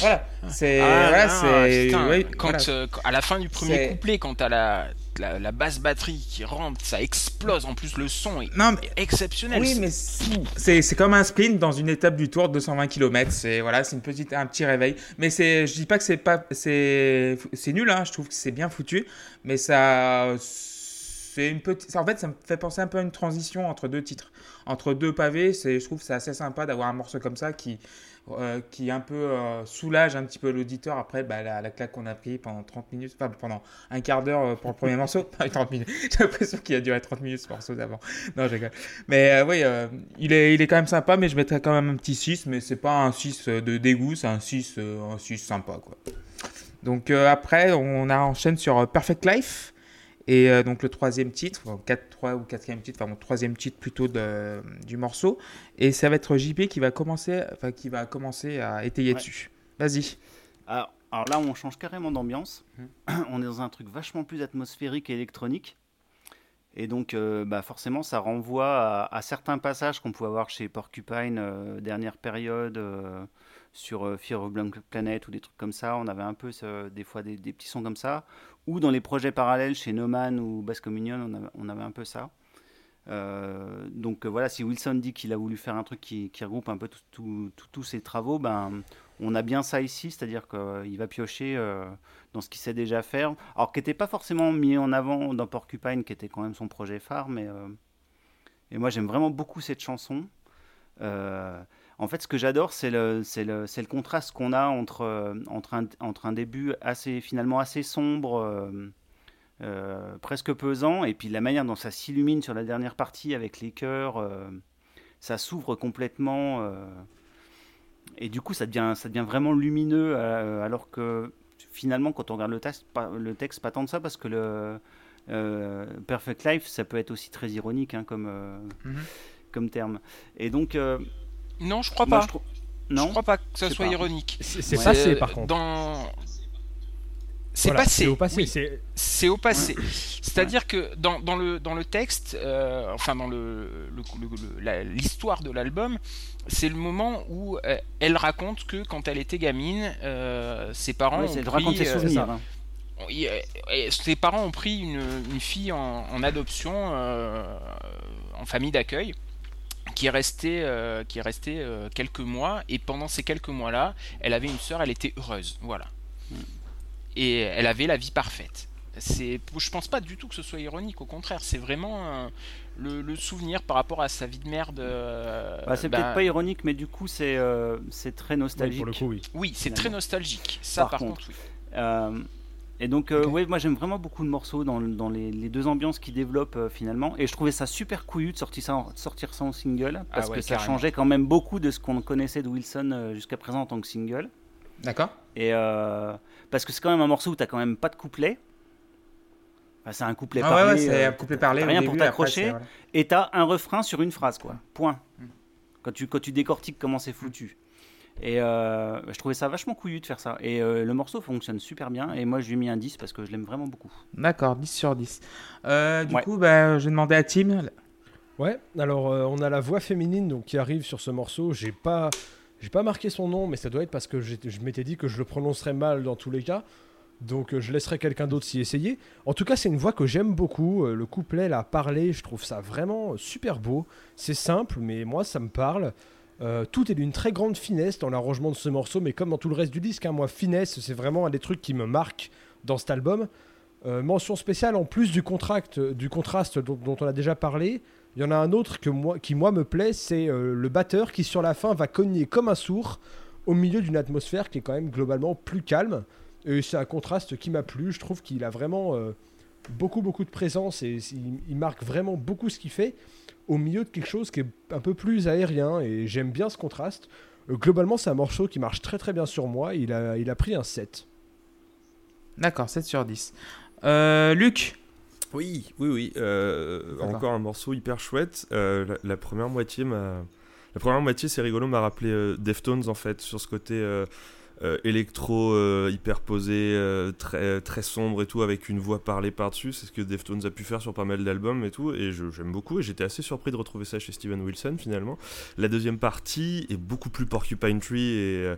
voilà, c'est, Ah, voilà, c'est, putain, oui, quand, voilà. euh, à la fin du premier couplet, quand t'as la, la, la basse batterie qui rentre, ça explose. En plus, le son est Non, mais exceptionnel. Oui, mais c'est c'est comme un sprint dans une étape du tour de 220 km. C'est voilà, c'est une petite un petit réveil. Mais c'est je dis pas que c'est pas c'est c'est nul hein, je trouve que c'est bien foutu, mais ça c'est une petite en fait ça me fait penser un peu à une transition entre deux titres, entre deux pavés, c'est je trouve c'est assez sympa d'avoir un morceau comme ça qui euh, qui un peu euh, soulage un petit peu l'auditeur après bah, la, la claque qu'on a pris pendant 30 minutes, enfin pendant un quart d'heure euh, pour le premier morceau. Pas 30 minutes. J'ai l'impression qu'il a duré 30 minutes ce morceau d'avant. Non, rigole. Mais euh, oui, il, est, il est quand même sympa, mais je mettrais quand même un petit 6, mais c'est pas un 6 de dégoût, c'est un 6, euh, un 6 sympa, quoi. Donc après, on a enchaîne sur Perfect Life, et euh, donc le troisième titre, enfin, 4, 3 ou quatrième titre, enfin mon troisième titre plutôt de, du morceau, et ça va être JP qui va commencer, enfin qui va commencer à étayer Ouais. dessus. Vas-y. Alors, alors là, on change carrément d'ambiance. On est dans un truc vachement plus atmosphérique et électronique. Et donc, euh, bah forcément, ça renvoie à, à certains passages qu'on pouvait avoir chez Porcupine, euh, dernière période, sur euh, Fear of Blank Planet ou des trucs comme ça. On avait un peu des fois des, petits sons comme ça. Ou dans les projets parallèles chez No Man ou Bass Communion, on avait, un peu ça. Euh, donc euh, voilà, si Wilson dit qu'il a voulu faire un truc qui, regroupe un peu tous ses travaux, ben, on a bien ça ici, c'est-à-dire qu'il va piocher dans ce qu'il sait déjà faire. Alors, qui n'était pas forcément mis en avant dans Porcupine, qui était quand même son projet phare, mais. et moi, j'aime vraiment beaucoup cette chanson. En fait, ce que j'adore, c'est le, contraste qu'on a entre, euh, entre, un, entre un début assez, finalement assez sombre, euh, euh, presque pesant, et puis la manière dont ça s'illumine sur la dernière partie avec les chœurs, euh, ça s'ouvre complètement. et du coup, ça devient, ça devient vraiment lumineux, alors que finalement, quand on regarde le texte, pas, le texte, pas tant de ça, parce que le Perfect Life, ça peut être aussi très ironique hein, comme, Mhm. comme terme. Et donc, Non, je crois moi, pas. je trouve- Je Non, crois pas que ça soit pas. ironique. C'est Ouais. passé par contre. Dans... C'est Voilà, passé. C'est au passé. oui. c'est- au passé. C'est-à-dire que dans, dans le, dans le texte, euh, enfin dans le, le- le- le- la- l'histoire de l'album, c'est le moment où euh, elle raconte que quand elle était gamine, euh, ses parents Ouais, ont pris, ses souvenirs. hein. il- et ses parents ont pris une, une fille en, en adoption euh, en famille d'accueil qui est restée, euh, qui est restée euh, quelques mois et pendant ces quelques mois-là, elle avait une sœur, elle était heureuse, voilà. Et elle avait la vie parfaite. C'est, je pense pas du tout que ce soit ironique, au contraire, c'est vraiment euh, le, le souvenir par rapport à sa vie de merde. euh, Bah, c'est peut-être pas ironique, mais du coup, c'est euh, c'est très oui, nostalgique. pour le coup, oui. Oui, c'est très nostalgique. Ça, par, Par contre, contre. oui. Et donc, euh, ouais, moi j'aime vraiment beaucoup le morceau dans, le- dans les, les deux ambiances qu'il développe euh, finalement. Et je trouvais ça super couillu de sortir ça en, de sortir ça en single parce Ah ouais, que ça changeait quand même beaucoup de ce qu'on connaissait de Wilson euh, jusqu'à présent en tant que single. D'accord Et euh, parce que c'est quand même un morceau où t'as quand même pas de couplet. Enfin, c'est un couplet Ah ouais, parlé. ouais, c'est euh, un couplet parlé. rien début, pour t'accrocher. voilà. Et t'as un refrain sur une phrase, quoi. Point. quand tu, quand tu décortiques comment c'est foutu. Et euh, je trouvais ça vachement couillu de faire ça. Et euh, le morceau fonctionne super bien. Et moi, je lui ai mis un 10 parce que je l'aime vraiment beaucoup. D'accord, 10 sur 10. Euh, du Ouais. coup, bah, je vais demander à Tim. Ouais, alors euh, on a la voix féminine donc, qui arrive sur ce morceau. J'ai pas, j'ai pas marqué son nom, mais ça doit être parce que j'ai- je m'étais dit que je le prononcerais mal dans tous les cas. Donc euh, je laisserai quelqu'un d'autre s'y essayer. En tout cas, c'est une voix que j'aime beaucoup. Euh, le couplet, la parler, je trouve ça vraiment super beau. C'est simple, mais moi ça me parle. Euh, tout est d'une très grande finesse dans l'arrangement de ce morceau, mais comme dans tout le reste du disque, hein, moi, finesse, c'est vraiment un des trucs qui me marque dans cet album. Euh, mention spéciale, en plus du, contraste dont, on a déjà parlé, il y en a un autre qui, moi, me plaît, c'est euh, le batteur qui, sur la fin, va cogner comme un sourd au milieu d'une atmosphère qui est quand même globalement plus calme. Et c'est un contraste qui m'a plu. Je trouve qu'il a vraiment beaucoup, beaucoup de présence et il marque vraiment beaucoup ce qu'il fait au milieu de quelque chose qui est un peu plus aérien et j'aime bien ce contraste. Euh, globalement, c'est un morceau qui marche très très bien sur moi. Il a, il a pris un 7. D'accord, 7 sur 10. Euh, Luc Oui, oui, oui. euh, encore un morceau hyper chouette. Euh, la, la première moitié m'a. La première moitié, c'est rigolo, m'a rappelé euh, Deftones en fait, sur ce côté électro euh, hyper posé, euh, très, très sombre et tout, avec une voix parlée par-dessus. C'est ce que Deftones a pu faire sur pas mal d'albums et tout, et je- j'aime beaucoup. Et j'étais assez surpris de retrouver ça chez Steven Wilson finalement. La deuxième partie est beaucoup plus Porcupine Tree et. euh,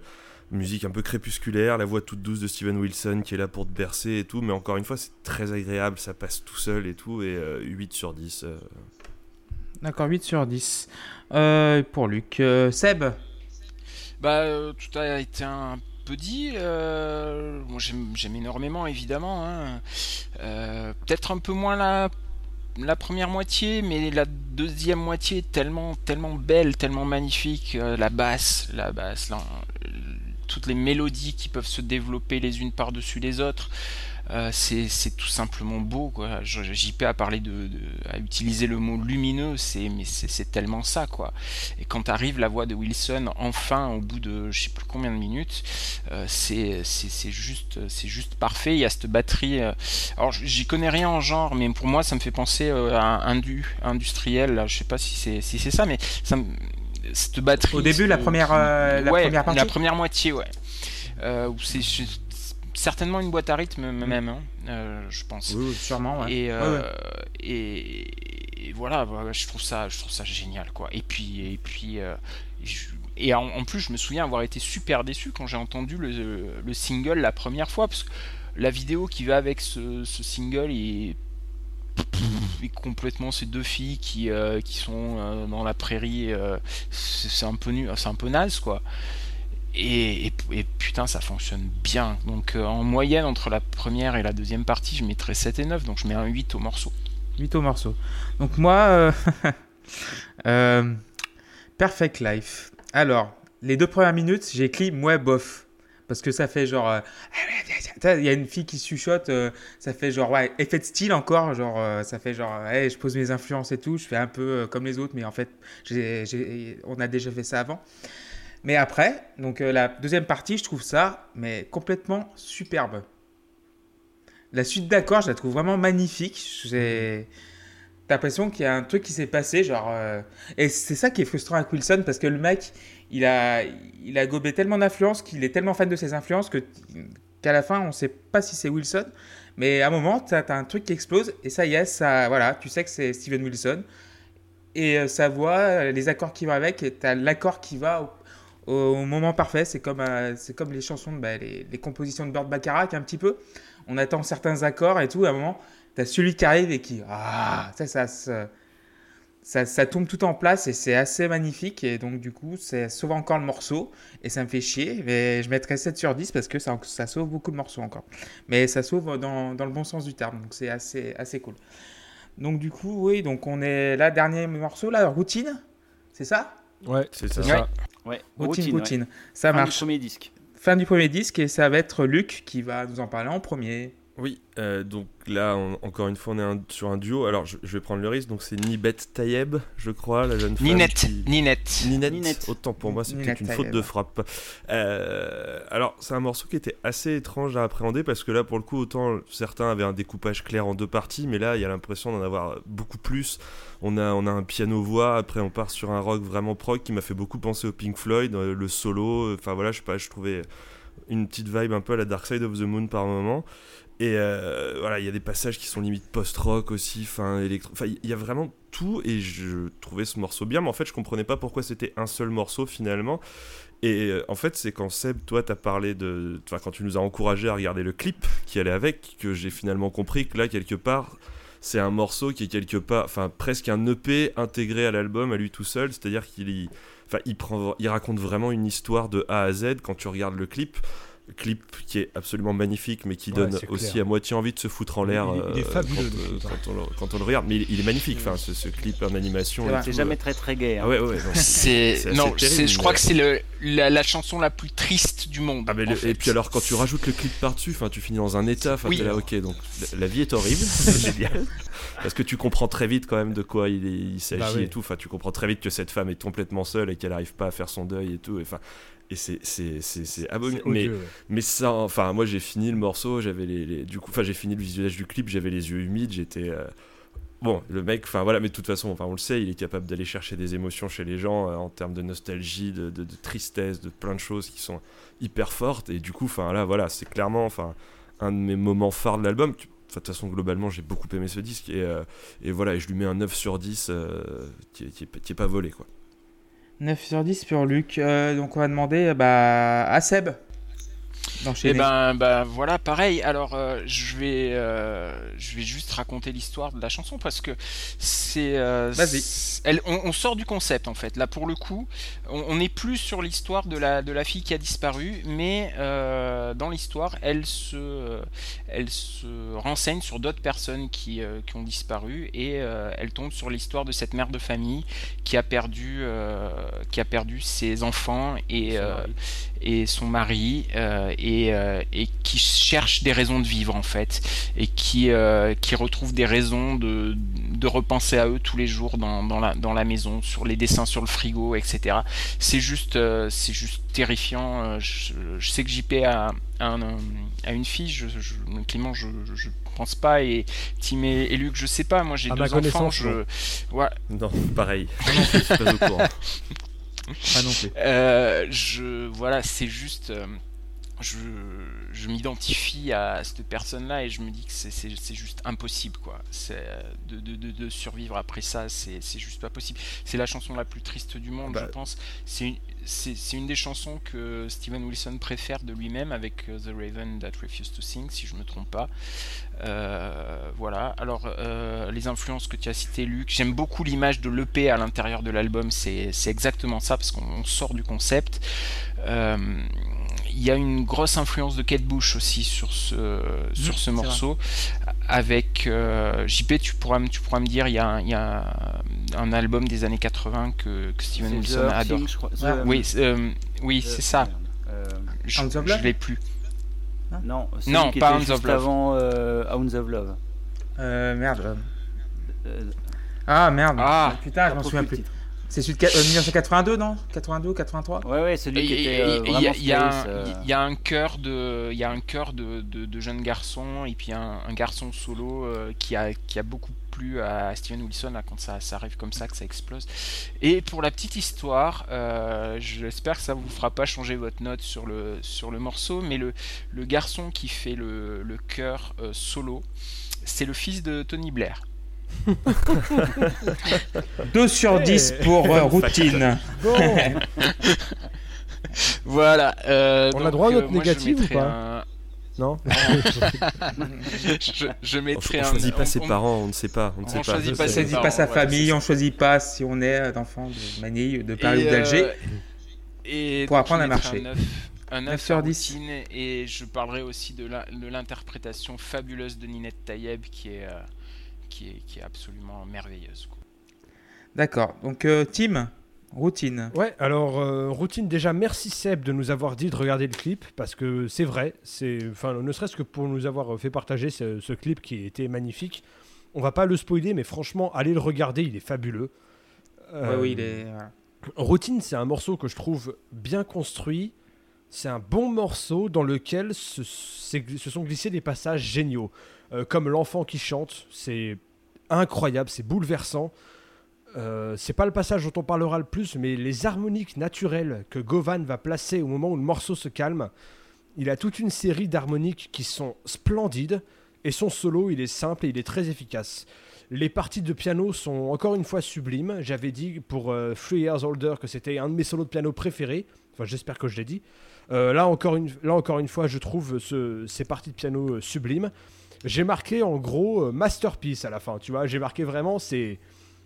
Musique un peu crépusculaire, la voix toute douce de Steven Wilson qui est là pour te bercer et tout, mais encore une fois c'est très agréable, ça passe tout seul et tout, et euh, 8 sur 10. euh, D'accord, 8 sur 10. Euh, pour Luc. Euh, Seb Bah, euh, tout a été un peu dit. euh, moi, j'aime, énormément, évidemment. hein. Euh, peut-être un peu moins la, première moitié, mais la deuxième moitié tellement, tellement belle, tellement magnifique. Euh, la basse, la basse, toutes les mélodies qui peuvent se développer les unes par-dessus les autres. Euh, c'est, tout simplement beau quoi. JP a parlé de, de- a utilisé le mot lumineux, c'est mais c'est, tellement ça quoi. Et quand arrive la voix de Wilson, enfin, au bout de je sais plus combien de minutes, euh, c'est juste, c'est juste parfait. Il y a cette batterie. euh, alors, j'y connais rien en genre, mais pour moi, ça me fait penser euh, à un indu, industriel. là. Je sais pas si c'est si c'est ça, mais ça me- cette batterie. Au début, la première, euh, la ouais, première partie La première moitié, ouais. Euh, où c'est certainement une boîte à rythme même, hein, euh, je pense. Oui, oui, sûrement. Ouais. Et, euh, ouais. et, et voilà, je trouve ça, je trouve ça génial, quoi. Et puis, et puis, euh, je- et en, en plus, je me souviens avoir été super déçu quand j'ai entendu le, le single la première fois, parce que la vidéo qui va avec ce, ce single est et complètement ces deux filles qui, qui sont dans la prairie, c'est c'est un peu nu, c'est un peu naze quoi. Et, putain, ça fonctionne bien. Donc euh, en moyenne entre la première et la deuxième partie, je mettrais 7 et 9, donc je mets un 8 au morceau. 8 au morceau. Donc moi, euh, euh, Perfect Life. Alors, les deux premières minutes, j'ai écrit bof. Parce que ça fait genre... Il y a une fille qui chuchote, ça fait genre, ouais, effet de style encore, genre, ça fait genre, je pose mes influences et tout, je fais un peu comme les autres, mais en fait, on a déjà fait ça avant. Mais après, donc euh, la deuxième partie, je trouve ça, mais complètement superbe. La suite d'accords, je la trouve vraiment magnifique. J'ai t'as l'impression qu'il y a un truc qui s'est passé, genre. euh, Et c'est ça qui est frustrant avec Wilson parce que le mec, il a, il a gobé tellement d'influences qu'il est tellement fan de ses influences que qu'à la fin, on sait pas si c'est Wilson. Mais à un moment, t'as as un truc qui explose et ça y est, ça, voilà, tu sais que c'est Steven Wilson. Et euh, sa voix, les accords qui vont avec, et t'as l'accord qui va au, au moment parfait. C'est comme, euh, c'est comme les chansons, de, bah, les, les compositions de Burt Bacharach un petit peu. On attend certains accords et tout, et à un moment, t'as celui qui arrive et qui. Ah, ça, ça, ça, ça, ça tombe tout en place et c'est assez magnifique. Et donc, du coup, ça sauve encore le morceau. Et ça me fait chier. Mais je mettrais 7 sur 10 parce que ça, ça sauve beaucoup de morceaux encore. Mais ça sauve dans, dans le bon sens du terme. Donc, c'est assez, assez cool. Donc, du coup, oui, donc on est là, dernier morceau, là, routine. C'est ça? Ouais, C'est ça. c'est ça. Ouais, Routine, routine. ouais. Ça Fin du marche. premier disque. Fin du premier disque et ça va être Luc qui va nous en parler en premier. Oui, euh, donc là, encore une fois, on est sur un duo. Alors, je, vais prendre le risque. Donc, c'est Nibet Tayeb, je crois, la jeune femme. Ninette. Ninette. Ninette. Autant pour moi, c'est peut-être une faute de frappe. Euh, alors, c'est un morceau qui était assez étrange à appréhender parce que là, pour le coup, autant certains avaient un découpage clair en deux parties, mais là, il y a l'impression d'en avoir beaucoup plus. On a, on a un piano-voix, après, on part sur un rock vraiment prog qui m'a fait beaucoup penser au Pink Floyd, euh, le solo. Enfin, voilà, je sais pas, je trouvais une petite vibe un peu à la Dark Side of the Moon par moment. Et euh, voilà, il y a des passages qui sont limite post-rock aussi, enfin électro. Enfin, il y a vraiment tout et je trouvais ce morceau bien, mais en fait, je comprenais pas pourquoi c'était un seul morceau finalement. Et euh, en fait, c'est quand Seb, toi, t'as parlé de. Enfin, quand tu nous as encouragé à regarder le clip qui allait avec, que j'ai finalement compris que là, quelque part, c'est un morceau qui est quelque part. Enfin, presque un EP intégré à l'album à lui tout seul, c'est-à-dire qu'il Enfin, il, prend, il raconte vraiment une histoire de A à Z quand tu regardes le clip clip qui est absolument magnifique, mais qui donne aussi à moitié envie de se foutre en l'air. Il, est euh, fabuleux quand, euh, quand, on le, regarde. Mais il, est magnifique, enfin, ce, clip en animation. C'est jamais très très gay. Hein. Ah ouais, ouais, c'est non, je crois que c'est le, la, chanson la plus triste du monde. Ah, et puis alors, quand tu rajoutes le clip par-dessus, enfin, tu finis dans un état. Enfin, là, ok, donc la, vie est horrible, c'est génial. Parce que tu comprends très vite quand même de quoi il, il s'agit bah et tout. Enfin, tu comprends très vite que cette femme est complètement seule et qu'elle n'arrive pas à faire son deuil et tout. Enfin, et c'est c'est abominable. Mais mais ça enfin moi j'ai fini le morceau j'avais les, du coup enfin j'ai fini le visuel du clip j'avais les yeux humides j'étais euh, bon le mec enfin voilà mais de toute façon enfin on le sait il est capable d'aller chercher des émotions chez les gens euh, en termes de nostalgie de, de, tristesse de plein de choses qui sont hyper fortes. Et du coup enfin là voilà c'est clairement enfin un de mes moments phares de l'album. De toute façon globalement j'ai beaucoup aimé ce disque. Et, euh, et voilà et je lui mets un 9 sur 10 qui, est, qui, qui est pas volé quoi 9 sur 10 pour Luc. Euh, donc on va demander bah, à Seb et eh ben, ben voilà, pareil. Alors euh, je vais euh, je vais juste raconter l'histoire de la chanson parce que c'est euh, elle, on, sort du concept en fait. Là pour le coup, on n'est plus sur l'histoire de la de la fille qui a disparu, mais dans l'histoire, elle se elle se renseigne sur d'autres personnes qui, qui ont disparu et elle tombe sur l'histoire de cette mère de famille qui a perdu qui a perdu ses enfants et et son mari euh, et, euh, et, qui cherche des raisons de vivre en fait et qui, euh, qui retrouve des raisons de, de repenser à eux tous les jours dans, dans, la, dans la maison, sur les dessins sur le frigo, etc. C'est juste, c'est juste terrifiant. Je, sais que JP a, a, a une fille, je, je, Clément, je, je pense pas et Tim et, Luc, je sais pas. Moi j'ai deux enfants. Je... Ouais. Non, pareil. Pas non plus. Euh, je, voilà, c'est juste. Je, je m'identifie à cette personne-là et je me dis que c'est juste impossible, quoi. De, de, de, de, survivre après ça, c'est juste pas possible. C'est la chanson la plus triste du monde, je bah. pense. C'est une des chansons que Steven Wilson préfère de lui-même avec euh, The Raven That Refused to Sing, si je me trompe pas. Euh, voilà. Alors, euh, les influences que tu as citées, Luc, j'aime beaucoup l'image de l'EP à l'intérieur de l'album. C'est exactement ça, parce qu'on sort du concept. Il y a une grosse influence de Kate Bush aussi sur ce, sur ce morceau. Avec JP, tu pourras, tu pourras me dire, il y a, il y a un album des années 80 que, que Steven Wilson adore. oui, euh, oui c'est ça. Euh, je ne l'ai plus. Non, non pas Hounds of Love. avant euh, Hounds of Love. Euh, merde. Ah merde. Ah, putain, je m'en souviens plus. C'est celui de 1982, non? 82, 83 Ouais, ouais, celui qui était Il y, a un cœur de, il y a un cœur de, de, jeunes garçons et puis un, un garçon solo qui a qui a beaucoup à Steven Wilson quand ça, arrive comme ça, que ça explose. Et pour la petite histoire, euh, j'espère que ça vous fera pas changer votre note sur le, sur le morceau, mais le, le garçon qui fait le, le chœur euh, solo, c'est le fils de Tony Blair. 2 sur 10 pour euh, routine. voilà. On a droit à note négative ou pas non je, je mettrai on, un. On choisit pas ses parents, on ne sait pas. On ne sait pas. Choisit pas, choisit pas sa famille, on choisit pas si on est d'enfant de Manille, de Paris ou d'Alger. Euh, et pour apprendre à marcher. Un 9, sur 10. Et je parlerai aussi de l'interprétation fabuleuse de Ninette Tayeb qui est, euh, qui est, qui est absolument merveilleuse. D'accord. Donc, euh, Tim Routine. Ouais, alors euh, routine déjà merci Seb de nous avoir dit de regarder le clip parce que c'est vrai, c'est enfin ne serait-ce que pour nous avoir fait partager ce, ce clip qui était magnifique. On va pas le spoiler mais franchement allez le regarder, il est fabuleux. Ouais, Euh, oui, il est. Routine, c'est un morceau que je trouve bien construit. C'est un bon morceau dans lequel se sont glissés des passages géniaux. Euh, comme l'enfant qui chante, c'est incroyable, c'est bouleversant. Euh, c'est pas le passage dont on parlera le plus, mais les harmoniques naturelles que Govan va placer au moment où le morceau se calme. Il a toute une série d'harmoniques qui sont splendides et son solo, il est simple et il est très efficace. Les parties de piano sont encore une fois sublimes. J'avais dit pour euh, Three Years Older que c'était un de mes solos de piano préférés. Enfin, j'espère que je l'ai dit. Euh, là, encore une, là, encore une fois, je trouve ce- ces parties de piano sublimes. J'ai marqué en gros euh, masterpiece à la fin. Tu vois, j'ai marqué vraiment c'est.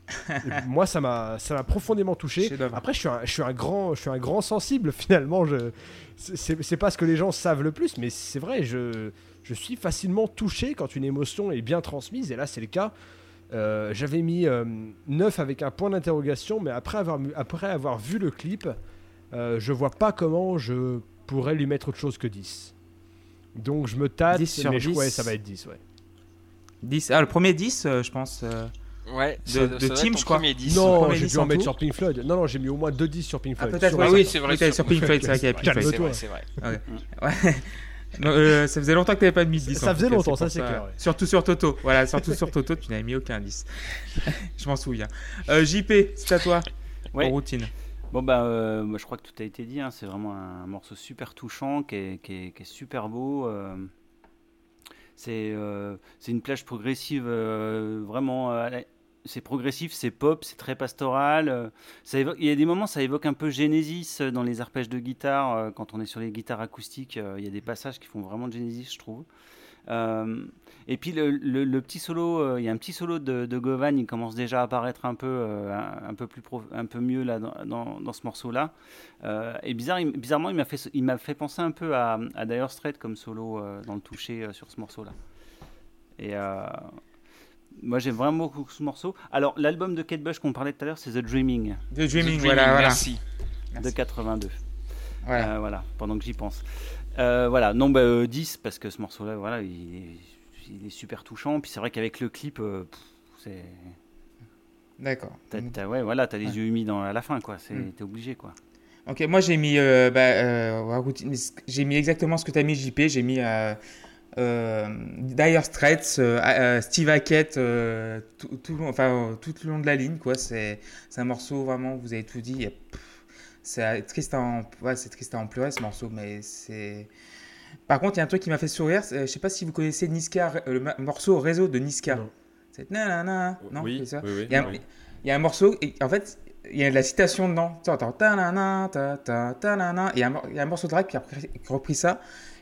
Moi, ça m'a, ça m'a profondément touché. Après, je suis, un, je suis un grand, je suis un grand sensible finalement. Je, c'est, pas ce que les gens savent le plus, mais c'est vrai. Je, je suis facilement touché quand une émotion est bien transmise, et là, c'est le cas. Euh, j'avais mis 9 avec un point d'interrogation, mais après avoir, après avoir vu le clip, euh, je vois pas comment je pourrais lui mettre autre chose que 10. Donc je me tâte, 10 sur mais je, 10. ouais, ça va être 10. Ouais. 10. Ah, le premier 10, euh, je pense. euh, Ouais, De- ça- de ça doit être Team, ton je crois. premier 10. non, premier j'ai 10 dû en en mettre tout. sur Pink Floyd. Non, non, j'ai mis au moins 2 10 sur Pink Ah, Floyd. peut-être, Sur- ouais, oui, c'est vrai, Oui, t'avais sur sur Pink Floyd, c'est vrai qu'il y a Pink. Floyd. C'est vrai, c'est vrai. Ouais. Non, euh, ça faisait longtemps que t'avais pas mis de 10. Ça en faisait tout cas, longtemps, ça, pour c'est clair, ouais. Surtout sur Toto. Voilà, surtout sur Toto, tu n'avais mis aucun 10. je m'en souviens. Euh, JP, c'est à toi. Ouais. En routine. Bon bah euh, je crois que tout a été dit, hein. c'est vraiment un morceau super touchant qui est, super beau. euh. c'est euh, c'est une plage progressive euh, vraiment. c'est progressif, c'est pop, c'est très pastoral. il y a des moments, ça évoque un peu Genesis dans les arpèges de guitare. quand on est sur les guitares acoustiques, il y a des passages qui font vraiment Genesis, je trouve. Et puis le, le- le petit solo, euh, il y a un petit solo de, de Govan, il commence déjà à apparaître un peu, euh, un, un peu plus un peu mieux là dans, dans- dans ce morceau-là. Euh, et bizarre, il- bizarrement, il m'a fait, il m'a fait penser un peu à, à Dire Straits comme solo euh, dans le toucher euh, sur ce morceau-là. Et euh, moi, j'aime vraiment beaucoup ce morceau. Alors, l'album de Kate Bush qu'on parlait tout à l'heure, c'est The Dreaming The The Dreaming, Dreaming, voilà, voilà. Merci. de Merci. 82. Voilà. Euh, voilà, pendant que j'y pense. Euh, voilà, non, bah, euh, 10, parce que ce morceau-là, voilà, il est, il est super touchant. Puis c'est vrai qu'avec le clip, euh, c'est. D'accord. T'as, t'as- ouais, voilà, t'as les Ouais. yeux humides à la fin, quoi. C'est, Mm. T'es obligé, quoi. Ok, moi j'ai mis, euh, bah, euh, j'ai mis exactement ce que tu as mis JP, j'ai mis euh, Dire Straits, Steve Hackett, tout, tout, le long- enfin, tout le long de la ligne, quoi. C'est, un morceau vraiment, vous avez tout dit. C'est triste, à en, ouais, c'est triste à en pleurer ce morceau, mais c'est. Par contre, il y a un truc qui m'a fait sourire. c'est- Je sais pas si vous connaissez Niska, euh, le morceau Réseau de Niska. Non. C'est nanana, non, oui, c'est ça. oui, oui, Il y, a, oui. il y a un morceau, et en fait, il y a de la citation dedans. Tu entends. Il y a un mor- il y a un morceau de rap qui a repris, ça,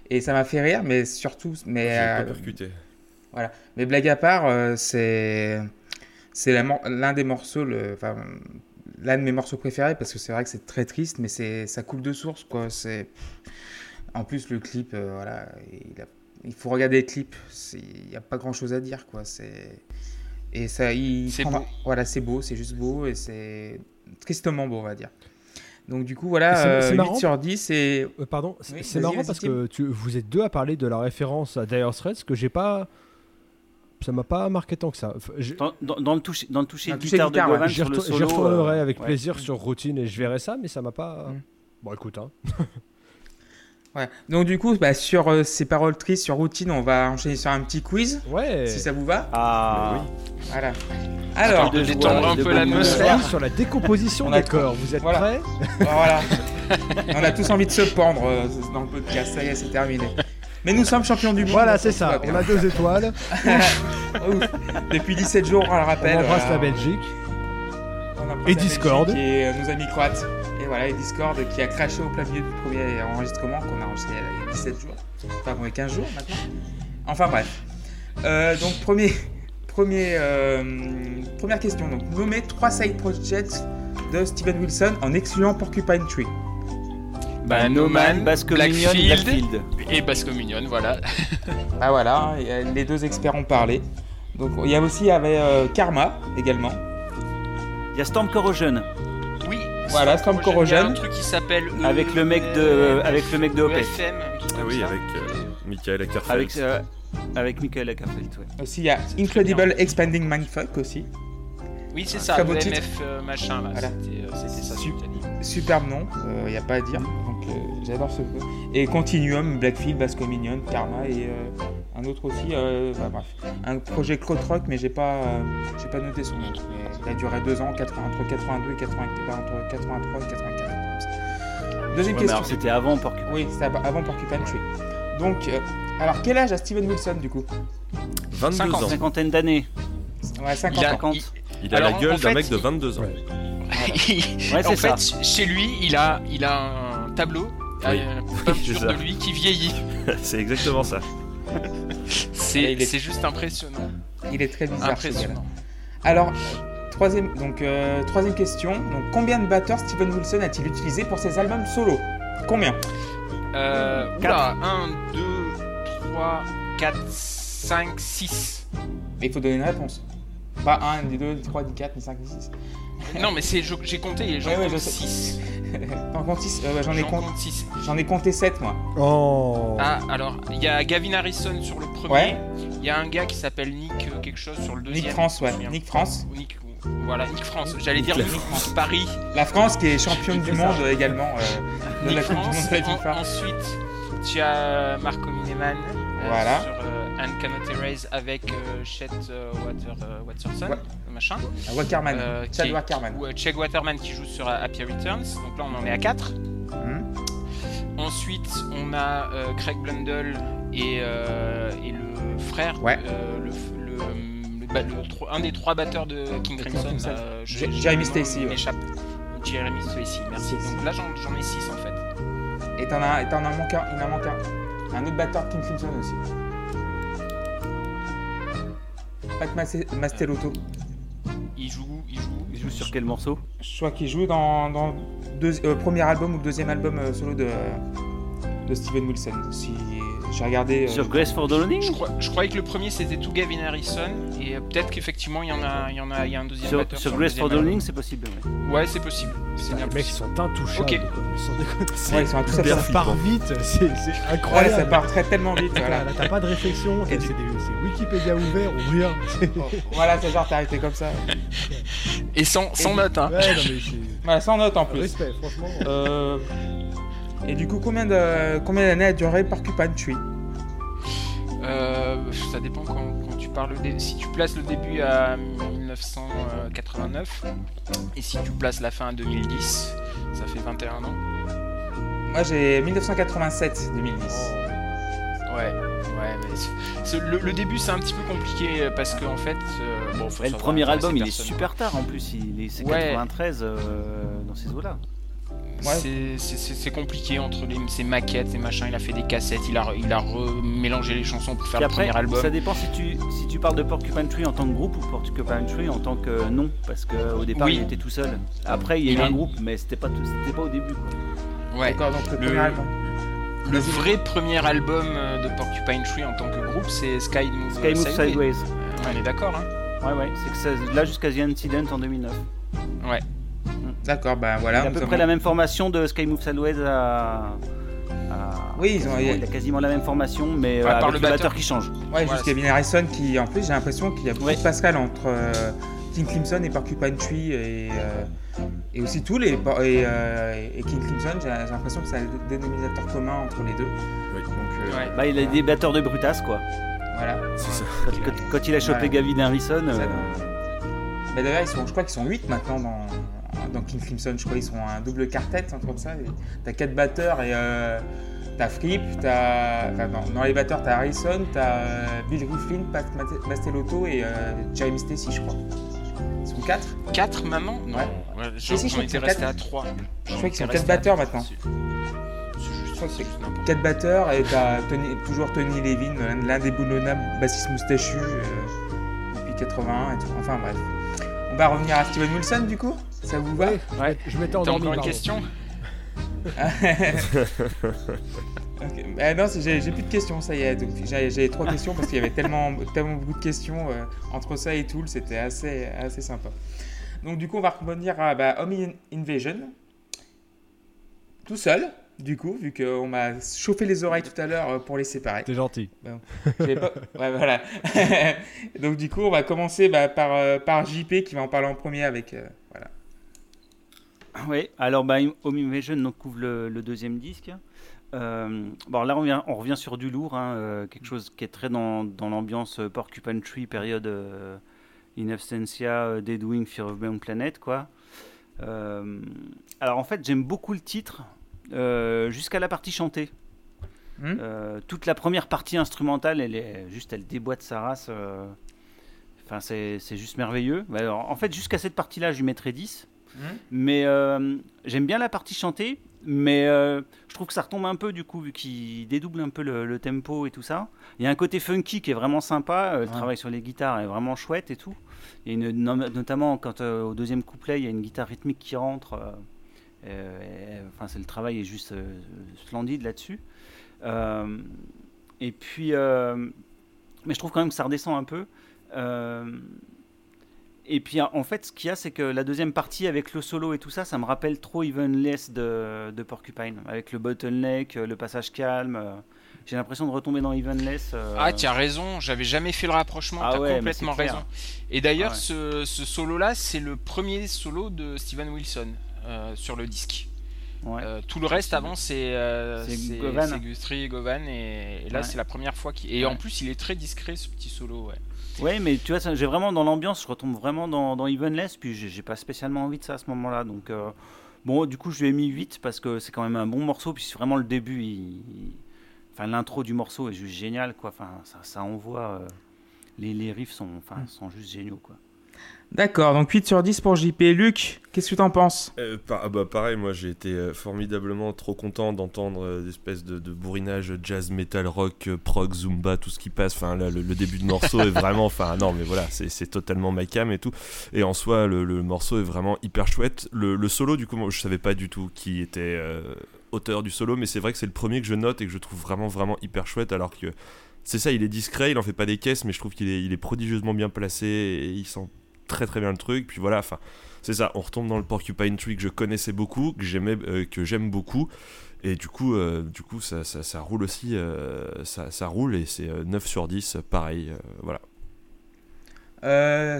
et ça m'a fait rire, mais surtout. Mais, J'ai pas euh, percuté. mais blague à part, euh, c'est c'est l'un des morceaux, le, enfin, l'un de mes morceaux préférés, parce que c'est vrai que c'est très triste, mais c'est ça coule de source, quoi. C'est en plus le clip, euh, voilà, il, a- il faut regarder le clip. Il n'y a pas grand chose à dire, quoi. C'est et ça, il prend- beau. Voilà, c'est beau, c'est juste beau et c'est tristement beau, on va dire. Donc du coup, voilà, C'est- euh, c'est 8 marrant. sur 10 et Euh, pardon, c'est Oui, marrant parce que tu, vous êtes deux à parler de la référence à Dire Straits que j'ai pas. Ça m'a pas marqué tant que ça. J'ai- Dans, dans- dans le toucher, dans le toucher Dans de le toucher guitare guitare, de ouais. Govan J'y sur le retour- solo. j'y retournerai euh, avec ouais. plaisir sur routine et je verrai ça, mais ça m'a pas. Mm. Bon, écoute, hein. Ouais. Donc du coup, bah, sur euh, ces paroles tristes, sur routine, on va enchaîner sur un petit quiz, Ouais. si ça vous va. Ah, Voilà. Alors, de détendre un de peu l'atmosphère. sur la décomposition On des corps. Vous êtes Voilà. prêts voilà. on a tous envie de se pendre euh, dans le podcast. Ça y est, c'est terminé. Mais nous sommes champions du monde. Voilà, c'est ça. On a deux étoiles. Ouf. Depuis 17 jours, on le On rappelle. embrasse voilà. la Belgique. On embrasse Et la Discord. Belgique Et euh, nos amis croates. Voilà, et Discord qui a craché au plein milieu du premier enregistrement qu'on a enregistré il y a 17 jours. Enfin, bon, il y a 15 jours maintenant. Enfin, bref. Euh, donc, premier, premier, euh, première question. Donc, nommer trois side projects de Steven Wilson en excluant Porcupine Tree. Bah, No Man, Basque Blackfield. Blackfield. Et Basco Mignon, voilà. Ah voilà, les deux experts ont parlé. Donc, il y a aussi il y avait, euh, Karma également. Il y a Storm Corrosion. Voilà, Storm un Corrosion. truc qui s'appelle. euh, Avec le mec de- avec le mec de truc Ah comme oui, avec euh, Michael Ackerfeld. Avec, euh, avec Michael Ackerfeld, ouais. Aussi, il y a Incredible. Expanding Mindfuck aussi. Oui, c'est ça, le titre. MF euh, machin là. Voilà. C'était euh, c'était ça. Sup-. Superbe nom, il n'y a pas à dire. Donc euh, j'adore ce jeu. Et Continuum, Blackfield, Basco Minion, Karma et euh, un autre aussi. euh, bah, bref, un projet Cloud Rock, mais j'ai pas, euh, j'ai pas noté son nom. Il a duré deux ans, 80 entre 82 et 80, entre 83 et 84. Deuxième Ouais, question. c'était avant Porcupine. Oui, c'était avant Porcupine Tree. Donc, euh, alors quel âge a Steven Wilson du coup? 22 50, ans. Cinquantaine d'années. Ouais, 50 Il a- ans. 50. il- Il a Alors, la gueule d'un fait, mec de il- 22 ans. Ouais. Ouais, en c'est ça. fait, chez lui, il a, il a un tableau, Oui. euh, peinture de lui qui vieillit. C'est exactement ça. C'est est- juste impressionnant. Il est très bizarre. Impressionnant. Alors, troisième, donc, euh, troisième question. Donc, combien de batteurs Steven Wilson a-t-il utilisé pour ses albums solo? Combien? Euh, Quatre. oula, 1, 2, 3, 4, 5, 6. Mais il faut donner une réponse. Pas 1, ni 2, ni 3, ni 4, ni 5, ni 6. Non, mais c'est- j'ai compté et j'en Ouais, compte sais. 6. T'en comptes 6 J'en ai, J'en compté- compte 6. j'en ai compté 7 moi. Oh. Ah, alors, il y a Gavin Harrison sur le premier. Ouais. Il y a un gars qui s'appelle Nick euh, quelque chose sur le deuxième. Nick France, ouais. Nick France. Ou Nick- voilà, Nick France. J'allais dire la Nick France Paris. La France qui est championne du ça. monde euh, également euh, de Nick la Coupe du France. Monde de la En- FIFA. ensuite, tu as Marco Mineman euh, Voilà. sur euh, And Cannot Erase avec euh, Chet euh, Water, euh, Watterson, machin. Ah, Wackerman. Euh, qui Chad Wackerman. Ou euh, Cheg Waterman qui joue sur euh, Happy Returns. Donc là, on en est à 4. Hmm. Ensuite, on a euh, Craig Blundell et, euh, et le frère, Ouais. euh, le, le, le ba- le tro- un des trois batteurs de King Crimson. Euh, Jeremy Stacy. Jeremy Stacy, merci. Donc là, j'en ai 6 en fait. Et t'en as, t'en as manqué un, il en manque un. Un autre batteur King Crimson aussi. Pat Mas- Mastelotto. Il joue, il joue. Il joue sur quel morceau Je crois qu'il joue dans, dans deux- euh, premier album ou deuxième album euh, solo de, de Steven Wilson. Si j'ai regardé. euh, Sur Grace for the Loading Je, crois- je croyais que le premier c'était tout Gavin Harrison et euh, peut-être qu'effectivement il y en a, il y en a, il y a un deuxième Sur, sur Grace for the Loading, c'est possible. ouais. c'est possible. C'est bien les mecs ils sont intouchables. Ok. quoi. Sans déconner. Ouais, ils sont très Hyper Ça part vite, c'est Ouais, incroyable. ça part très tellement vite. Voilà, Voilà, là, t'as pas de réflexion, Et c'est Wikipédia ouvert ou rien. C'est- voilà c'est genre t'as arrêté comme ça. Et sans, sans Et- note, hein. Ouais, non mais. Voilà, sans note en plus. Respect, franchement. Euh, Et du coup, combien de combien d'années a duré Porcupine Tree Euh, ça dépend quand, quand tu parles. Si tu places le début à 1989 et si tu places la fin à 2010, ça fait 21 ans. Moi, j'ai 1987-2010. Ouais, ouais, mais le, le début c'est un petit peu compliqué parce qu'en fait, euh, bon, faut le premier album, il est super tard en plus. Il est, c'est Ouais. 93 euh, dans ces eaux-là. Ouais. C'est- compliqué entre les, ses maquettes et machin. Il a fait des cassettes, il a, il a remélangé les chansons pour faire le après, premier album. ça dépend si tu, si tu parles de Porcupine Tree en tant que groupe ou Porcupine Tree en tant que nom. Parce qu'au départ, Oui. il était tout seul. Après, il y a eu un groupe, mais c'était pas, tout- pas au début. quoi. Ouais. D'accord, donc le, Le- premier album. Le vrai premier album euh, de Porcupine Tree en tant que groupe, c'est Sky Move, Sky Move Sideways. Euh, on est d'accord, hein Ouais, ouais. C'est que ça, là jusqu'à The Incident en 2009. Ouais. D'accord, bah Il voilà. a à peu avons- près la même formation de Sky Move Sideways à. à- Oui, ils ont- quasiment- il a quasiment la même formation, mais euh, Ouais, par avec le le batteur batteur. qui change. Ouais, Voilà, juste Kevin Harrison qui, en plus, j'ai l'impression qu'il y a beaucoup Ouais. de passerelles entre euh, King Crimson et Porcupine Tree et, euh, et aussi tous les. Et, euh, et King Crimson, j'ai l'impression que c'est un dénominateur commun entre les deux. Oui. Donc, euh, Ouais. Bah, il a des batteurs de Brutas, quoi. voilà. C'est ça. Quand, quand- quand il a chopé Voilà. Gavin Harrison. euh, Bah, D'ailleurs, ils sont, je crois qu'ils sont 8 maintenant dans, dans King Crimson. Je crois qu'ils sont un double quartet, un truc comme ça. T'as 4 batteurs et euh, t'as Fripp, t'as. Enfin, dans, dans les batteurs, t'as Harrison, t'as euh, Bill Rieflin, Pat Mastelotto et euh, Jeremy Stacy, je crois. Ils sont 4 4 maintenant? Non, Ouais. ouais, Si, si, je c'est resté quatre. à 3. Je crois qu'ils sont 4 batteurs maintenant. C'est juste, 4 batteurs et t'as toujours Tony Levin, l'un- des boulonnables bassistes moustachus euh, depuis 81 et tout. Enfin bref. On va revenir à Steven Wilson du coup Ça vous va Ouais, je m'étais endormi. encore une question. Bah non, j'ai j'ai plus de questions, ça y est. Donc j'ai j'ai trois questions parce qu'il y avait tellement, tellement beaucoup de questions euh, entre ça et Tool, c'était assez, assez sympa. Donc du coup, on va revenir à bah, Home In- Invasion. tout seul, du coup, vu qu'on m'a chauffé les oreilles tout à l'heure euh, pour les séparer. T'es gentil. Pas- Ouais, voilà. Donc, du coup, on va commencer bah, par, euh, par JP qui va en parler en premier avec. euh, voilà. Oui, alors bah, Home Invasion donc, couvre le, le deuxième disque. Euh, bon, là, on, vient, on revient sur du lourd, hein, euh, quelque chose qui est très dans, dans l'ambiance euh, Porcupine Tree, période euh, In Absentia, euh, Deadwing, Fear of Beyond Planet, quoi. Euh, alors, en fait, j'aime beaucoup le titre jusqu'à la partie chantée. Hmm Euh, toute la première partie instrumentale, elle est juste, elle déboîte sa race. euh, Enfin, c'est juste merveilleux. Bah, alors, en fait, jusqu'à cette partie-là, je lui mettrais 10. Hmm Mais euh, j'aime bien la partie chantée, mais euh, je trouve que ça retombe un peu du coup, vu qu'il dédouble un peu le, le tempo et tout ça. Il y a un côté funky qui est vraiment sympa, euh, le Ouais. travail sur les guitares est vraiment chouette et tout. A une, no- notamment quand euh, au deuxième couplet, il y a une guitare rythmique qui rentre. Euh, enfin, c'est le travail est juste euh, splendide là-dessus. Euh, et puis, mais je trouve quand même que ça redescend un peu. Et puis en fait, ce qu'il y a, c'est que la deuxième partie avec le solo et tout ça, ça me rappelle trop Evenless de, de Porcupine, avec le bottleneck, le passage calme. J'ai l'impression de retomber dans Evenless. euh, Ah, tu as raison, j'avais jamais fait le rapprochement, Ah t'as ouais, complètement raison. Et d'ailleurs, Ah ouais. ce, ce solo-là, c'est le premier solo de Steven Wilson euh, sur le disque. ouais. Euh, tout le reste avant, c'est euh, Govan. et Govan, et, et là, Ouais. c'est la première fois qu'il. Et Ouais. en plus, il est très discret ce petit solo, ouais. Ouais, mais tu vois, j'ai vraiment dans l'ambiance, je retombe vraiment dans, dans Evenless, puis j'ai pas spécialement envie de ça à ce moment-là. Donc, euh, bon, du coup, je lui ai mis 8 parce que c'est quand même un bon morceau, puis c'est vraiment le début. il- Enfin, l'intro du morceau est juste génial, quoi. Enfin, ça, ça envoie. euh, Les, les riffs sont, enfin, sont juste géniaux, quoi. D'accord, donc 8 sur 10 pour JP. Luc, qu'est-ce que t'en penses? Euh, ah bah pareil, moi j'ai été euh, formidablement trop content d'entendre euh, des espèces de, bourrinage jazz, metal, rock, euh, prog, zumba, tout ce qui passe. Enfin, là, le, début de morceau est vraiment. Enfin, non, mais voilà, c'est totalement ma cam et tout. Et en soi, le, morceau est vraiment hyper chouette. Le, solo, du coup, moi, je savais pas du tout qui était euh, auteur du solo, mais c'est vrai que c'est le premier que je note et que je trouve vraiment, vraiment hyper chouette. Alors que c'est ça, il est discret, il en fait pas des caisses, mais je trouve qu'il est, il est prodigieusement bien placé et il sent très très bien le truc. Puis voilà, enfin. C'est ça, on retombe dans le Porcupine Tree que je connaissais beaucoup, que j'aimais, euh, que j'aime beaucoup, et du coup, euh, du coup, ça, ça, roule aussi, euh, ça, ça roule et c'est euh, 9 sur 10, pareil, voilà.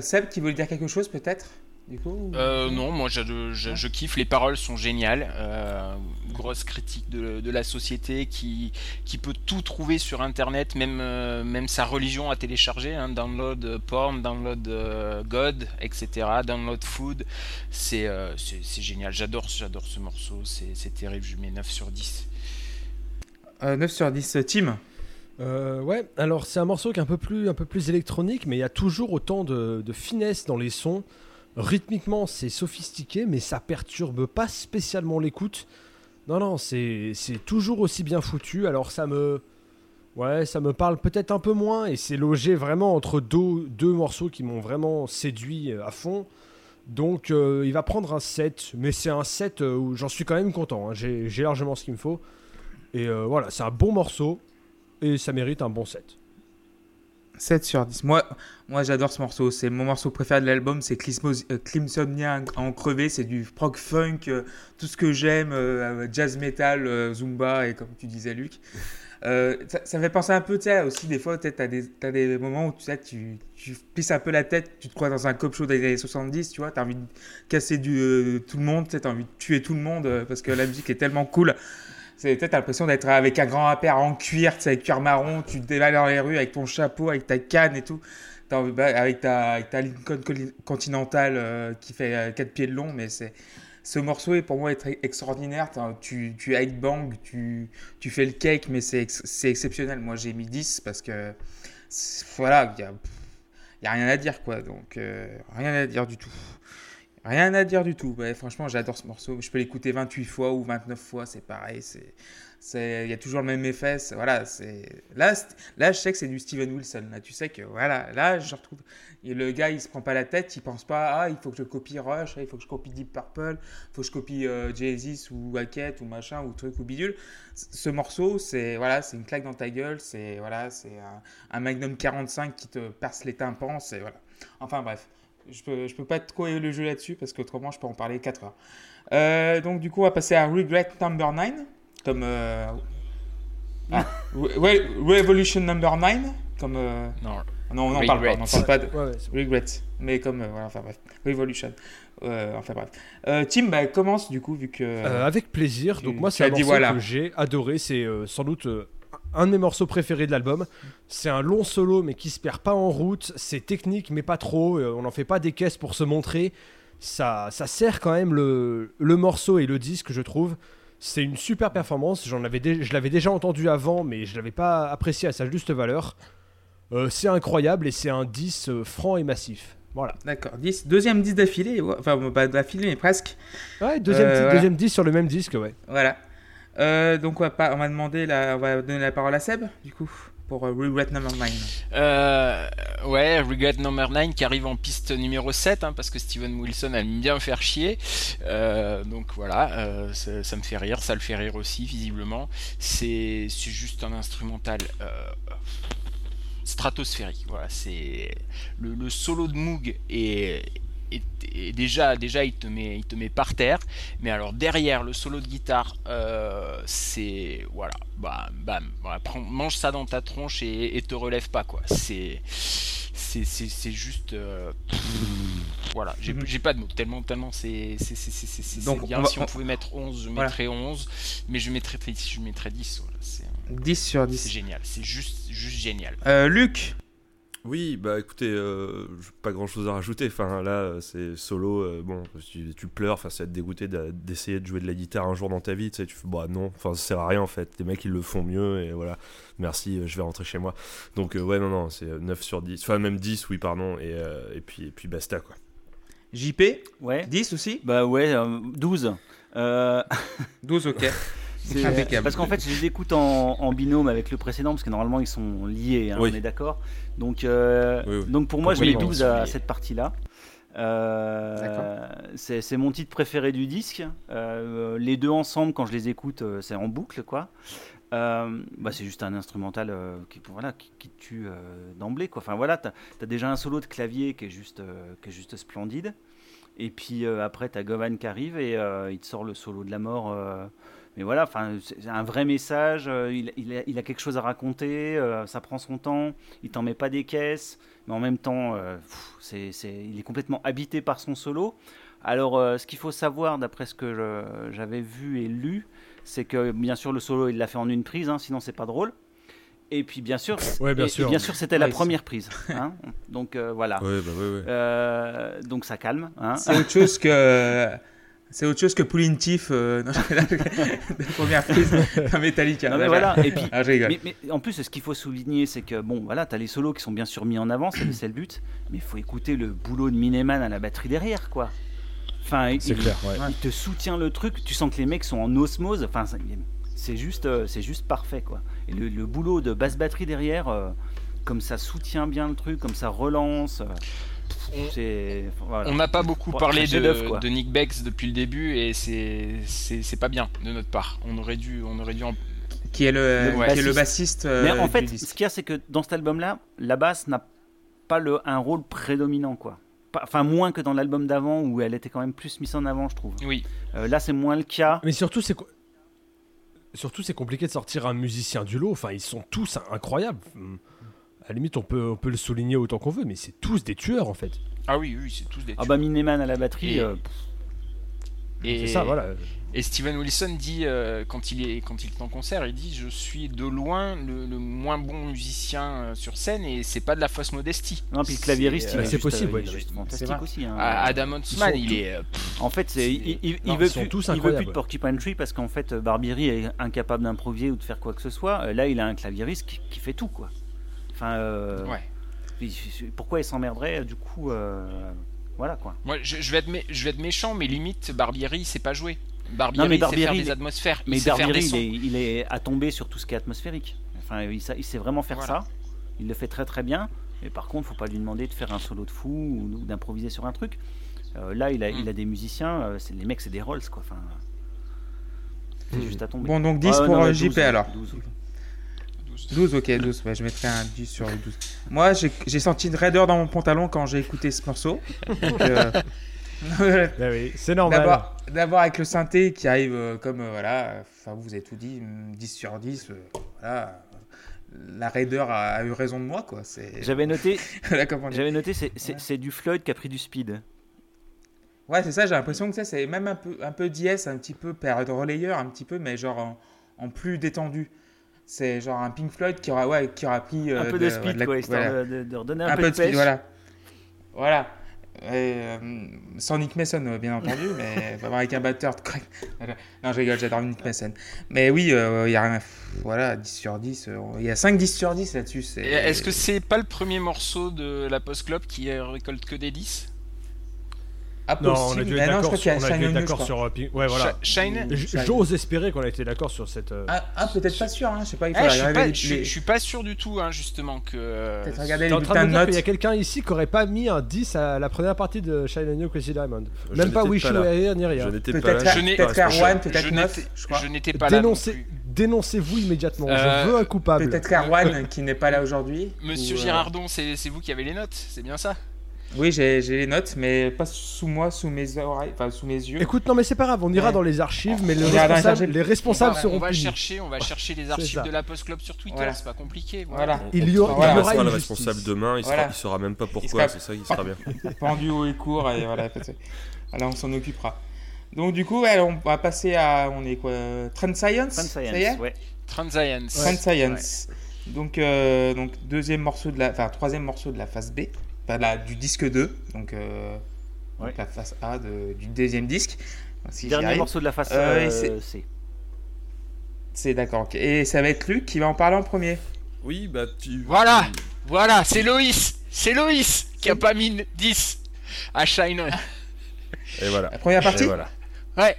Seb, qui veut dire quelque chose peut-être? Du coup ou- Euh, non, moi je, je- je kiffe, les paroles sont géniales. Euh, grosse critique de, de la société qui, qui peut tout trouver sur internet, même, euh, même sa religion à télécharger. hein, download porn, download euh, God, etc. Download food. C'est euh, c'est- c'est génial, j'adore j'adore ce morceau, c'est c'est terrible, je mets 9 sur 10. Euh, 9 sur 10, Tim. Euh, ouais, alors c'est un morceau qui est un peu plus, un peu plus électronique, mais il y a toujours autant de, de finesse dans les sons. Rythmiquement, c'est sophistiqué, mais ça perturbe pas spécialement l'écoute. Non, non, c'est toujours aussi bien foutu. Alors ça me, ouais, ça me parle peut-être un peu moins, et c'est logé vraiment entre deux, deux morceaux qui m'ont vraiment séduit euh, à fond. Donc euh, il va prendre un 7, mais c'est un 7 euh, où j'en suis quand même content. hein. J'ai largement ce qu'il me faut. Et voilà, c'est un bon morceau et ça mérite un bon 7. 7 sur 10. Moi, moi j'adore ce morceau. C'est mon morceau préféré de l'album. C'est Clismo- euh, en crever. C'est du prog funk, euh, tout ce que j'aime, euh, jazz metal, zumba et comme tu disais, Luc. Ça, me fait penser un peu, tu sais, aussi des fois, tu as des, moments où tu sais, tu, tu plisses un peu la tête, tu te crois dans un cop show des années 70, tu vois, tu as envie de casser du, tout le monde, tu as envie de tuer tout le monde parce que la musique est tellement cool. C'est peut-être l'impression d'être avec un grand impère en cuir, tu sais, avec cuir marron, tu te dévales dans les rues avec ton chapeau, avec ta canne et tout. Bah, avec, ta, avec ta Lincoln Continental euh, qui fait 4 pieds de long, mais c'est. Ce morceau est pour moi extraordinaire. Tu, tu headbang, tu, fais le cake, mais c'est ex- c'est exceptionnel. Moi j'ai mis 10 parce que. Voilà, il n'y a, y a rien à dire quoi. Donc, euh, rien à dire du tout. Rien à dire du tout. Ouais, franchement, j'adore ce morceau. Je peux l'écouter 28 fois ou 29 fois, c'est pareil. C'est, il y a toujours le même effet. voilà, c'est là, là, je sais que c'est du Steven Wilson. Là, tu sais que voilà, là, je retrouve. Et le gars, il se prend pas la tête, il pense pas, ah, il faut que je copie Rush, il faut que je copie Deep Purple, il faut que je copie euh, Jay-Z ou Hackett ou machin ou truc ou bidule. Ce morceau, c'est voilà, c'est une claque dans ta gueule. C'est voilà, c'est un, un Magnum 45 qui te perce les tympans. C'est voilà. Enfin bref. Je peux, je peux pas trop le jeu là-dessus parce qu'autrement je peux en parler 4 heures. Euh, donc du coup on va passer à Regret Number 9 comme euh, ah, ouais, Revolution Number 9 comme euh, Non. non on n'en parle pas, on n'en parle pas de Ouais, ouais, c'est- Regret mais comme euh, voilà enfin bref Revolution Euh, enfin bref Euh, Tim bah, commence du coup vu que Euh, avec plaisir. tu- Donc moi, c'est un dit morceau voilà. que j'ai adoré. C'est euh, sans doute euh, un de mes morceaux préférés de l'album. C'est un long solo, mais qui se perd pas en route. C'est technique, mais pas trop. Euh, on n'en fait pas des caisses pour se montrer. Ça, ça sert quand même le, le morceau et le disque, je trouve. C'est une super performance. J'en avais je l'avais déjà entendu avant, mais je l'avais pas apprécié à sa juste valeur. Euh, c'est incroyable et c'est un 10 euh, franc et massif. Voilà. d'accord 10 deuxième 10 d'affilée enfin pas d'affilée mais presque Ouais, deuxième, Euh, voilà. deuxième 10 sur le même disque, ouais. Voilà. Euh, donc on va, demander la, on va donner la parole à Seb du coup pour euh, Regret Number 9. Euh, ouais, Regret Number 9 qui arrive en piste numéro 7 hein, parce que Steven Wilson aime bien faire chier. Donc voilà, ça, me fait rire, ça le fait rire aussi visiblement. C'est juste un instrumental stratosphérique. Voilà, c'est le, le solo de Moog est, est- est déjà déjà il te met il te met par terre. Mais alors derrière le solo de guitare, euh, c'est voilà, bam, bam, voilà, prends- mange ça dans ta tronche et, et te relève pas quoi. C'est c'est c'est- c'est juste euh, voilà, j'ai Mhm. j'ai pas de mots tellement tellement c'est c'est c'est c'est c'est- c'est Donc, bien. on va- si on on- pouvait mettre 11, je Voilà. mettrais 11, mais je mettrais je mettrais 10. Voilà, c'est 10 sur c'est 10. génial, c'est juste juste génial. Euh, Luc, Oui, bah écoutez, euh, j'ai pas grand chose à rajouter. Enfin là, euh, c'est solo. euh, bon, tu, tu pleures, enfin, ça va te dégoûter d'a- d'essayer de jouer de la guitare un jour dans ta vie. Tu sais, tu fais, bah non, enfin, ça sert à rien en fait. Les mecs ils le font mieux et voilà. Merci, euh, je vais rentrer chez moi. Donc, euh, ouais, non, non, c'est euh, 9 sur 10. Enfin, même 10, oui, pardon. Et, euh, et, puis, et puis basta quoi. JP, Ouais. 10 aussi? Bah ouais, euh, 12. Euh, 12, ok. c'est- parce qu'en fait, je les écoute en, en binôme avec le précédent, parce que normalement, ils sont liés, hein, Oui. on est d'accord. Donc, euh, Oui, oui. donc pour moi, je mets Complètement, 12 ils sont à liés. cette partie-là. Euh, c'est mon titre préféré du disque. Euh, les deux ensemble, quand je les écoute, c'est en boucle, quoi. Euh, bah, c'est juste un instrumental euh, qui, voilà, qui, tue euh, d'emblée. Quoi. Enfin voilà, t'as as déjà un solo de clavier qui est juste, euh, qui est juste splendide. Et puis euh, après, t'as Govan qui arrive et euh, il te sort le solo de la mort. Mais voilà, enfin, c'est un vrai message. euh, il, il a, il a quelque chose à raconter. euh, ça prend son temps. Il t'en met pas des caisses, mais en même temps, euh, pff, c'est, c'est- il est complètement habité par son solo. Alors, euh, ce qu'il faut savoir, d'après ce que je- j'avais vu et lu, c'est que bien sûr le solo il l'a fait en une prise, hein, sinon c'est pas drôle. Et puis bien sûr, Ouais, bien et- et sûr. bien sûr c'était la première prise. hein. Donc euh, voilà. Ouais, bah ouais, ouais. Euh, donc ça calme. hein. C'est autre chose que. C'est autre chose que Pulling Tiff euh, la première prise d'un Metallica. Non, mais voilà. Et puis, Ah, je rigole. mais, mais en plus, ce qu'il faut souligner, c'est que bon, voilà, t'as les solos qui sont bien sûr mis en avant, c'est le but, mais il faut écouter le boulot de Mineman à la batterie derrière, quoi. Enfin, C'est il, clair, ouais. il te soutient le truc, tu sens que les mecs sont en osmose, enfin, c'est- c'est juste, euh, c'est juste parfait, quoi. Et le, le boulot de basse batterie derrière, euh, comme ça soutient bien le truc, comme ça relance, euh, On- voilà. N'a pas beaucoup parlé de, Nick Bex depuis le début et c'est pas bien de notre part. On aurait dû on aurait dû en Qui est le, Le qui est le bassiste. euh, Mais en fait, ce qu'il y a, c'est que dans cet album-là, la basse n'a pas le, un rôle prédominant, quoi. Pas- Enfin, moins que dans l'album d'avant où elle était quand même plus mise en avant, je trouve. oui. Euh, là, c'est moins le cas. Mais surtout, c'est surtout c'est compliqué de sortir un musicien du lot. Enfin, ils sont tous incroyables. À la limite, on peut, on peut le souligner autant qu'on veut, mais c'est tous des tueurs en fait. Ah oui oui c'est tous des Ah bah Mineman à la batterie, Et- euh, et, C'est ça, voilà. Et Steven Wilson dit euh, quand il est quand il est en concert, il dit je suis de loin le, le moins bon musicien euh, sur scène et c'est pas de la fausse modestie. non, puis le claviériste, C'est, il euh, est c'est juste, possible, euh, ouais, est fantastique aussi. hein. Adam Huntsman, il tous- est En fait, c'est, C'est- il, il- il non, veut ils sont plus, tous il veut plus de. Porcupine Tree parce qu'en fait, Barbieri est incapable d'improviser ou de faire quoi que ce soit. Là, il a un claviériste qui, qui fait tout, quoi. Enfin, euh, ouais. pourquoi il s'emmerderait Du coup, euh, voilà, quoi. Moi je, je vais être mé- je vais être méchant mais limite Barbieri il sait pas jouer. Barbieri, Non, mais il sait faire Barbieri, des atmosphères, Mais Barbieri, des il est, il est à tomber sur tout ce qui est atmosphérique. Enfin, il, il sait vraiment faire Voilà. ça. Il le fait très très bien. Mais par contre, faut pas lui demander de faire un solo de fou ou, ou d'improviser sur un truc. Euh, là, il a, Mm. il a des musiciens. euh, c'est les mecs, c'est des Rolls, quoi. Enfin, c'est Mm. juste à tomber. Bon, donc 10 Ah, pour non, JP 12, alors. 12. 12. 12, ok, 12. Ouais, je mettrais un 10 sur 12. Moi, j'ai senti une raideur dans mon pantalon quand j'ai écouté ce morceau. Donc, euh, Bah oui, c'est normal. D'abord, avec le synthé qui arrive euh, comme euh, voilà, enfin vous avez tout dit, hum, 10 sur 10, euh, voilà. La raideur a, a eu raison de moi quoi. J'avais noté, j'avais noté, c'est, c'est, Ouais. du Floyd qui a pris du speed. Ouais, c'est ça, j'ai l'impression que ça c'est même un peu un peu d'IS, un petit peu période relayeur, un petit peu mais genre en, en plus détendu. C'est genre un Pink Floyd qui aura ouais, qui aura pris euh, un peu de, ouais, speed, la- quoi, histoire voilà. de, de- de redonner un, un peu, peu de de speed, voilà. Voilà. Et, euh, sans Nick Mason, euh, bien entendu, mais vraiment avec un batteur de. Non, je rigole, j'adore Nick Mason. Mais oui, euh, il y a rien à... Voilà, 10 sur 10. euh, Il y a 5 10 sur 10 là-dessus. Est-ce que c'est pas le premier morceau de la Post Club qui euh, récolte que des 10 Ah, Non, on a dû mais être non, je d'accord sur, qu'il y a on je sur. euh, Ouais, voilà. Sh- Shine J'ose espérer qu'on a été d'accord sur cette. euh, Ah, ah, peut-être pas sûr, hein, je sais pas, il faut Eh, je, suis pas, les- je suis- je pas sûr du tout, hein, justement, que. euh, Peut-être regarder T'es les en train de me de dire qu'il y a quelqu'un ici qui aurait pas mis un 10 à la première partie de Shine on You Crazy Diamond. Je Même pas n'étais Wish pas You. Were Here ni Je rien. n'étais pas Peut-être. Je pas. Erwan, peut-être je 9, n'étais- je crois. je n'étais pas là. non Dénoncez, plus. dénoncez-vous immédiatement. Je veux un coupable. Peut-être Erwan qui n'est pas là aujourd'hui. Monsieur Girardon, c'est vous qui avez les notes, c'est bien ça? Oui, j'ai les notes, mais pas sous moi, sous mes oreilles, enfin sous mes yeux. Écoute, non mais c'est pas grave, on ira Ouais. dans les archives, mais le les responsable- archives. les responsables on va, seront on va punis. chercher, on va chercher les archives de la Post Club sur Twitter, Voilà. c'est pas compliqué. Voilà. Il y aura, Voilà. il y aura une le responsable demain, il, Voilà. sera, il saura même pas pourquoi, c'est ça qui sera bien. pendu haut et court et voilà. Voilà, on s'en occupera. Donc du coup, ouais, on va passer à on est quoi Trend Science Trend Ça y est Science, ouais. Transcience. Trend Science. Donc euh, donc deuxième morceau de la enfin troisième morceau de la phase B, enfin la, du disque 2, donc, euh, donc la phase A de- du deuxième disque. Si Dernier morceau de la face Euh, euh, C. C'est d'accord. ok. Et ça va être Luc qui va en parler en premier. Oui, bah tu. Voilà. Voilà, c'est Loïs C'est Loïs qui a pas mis 10 à Shine On. Et voilà. La première partie Et voilà. Ouais,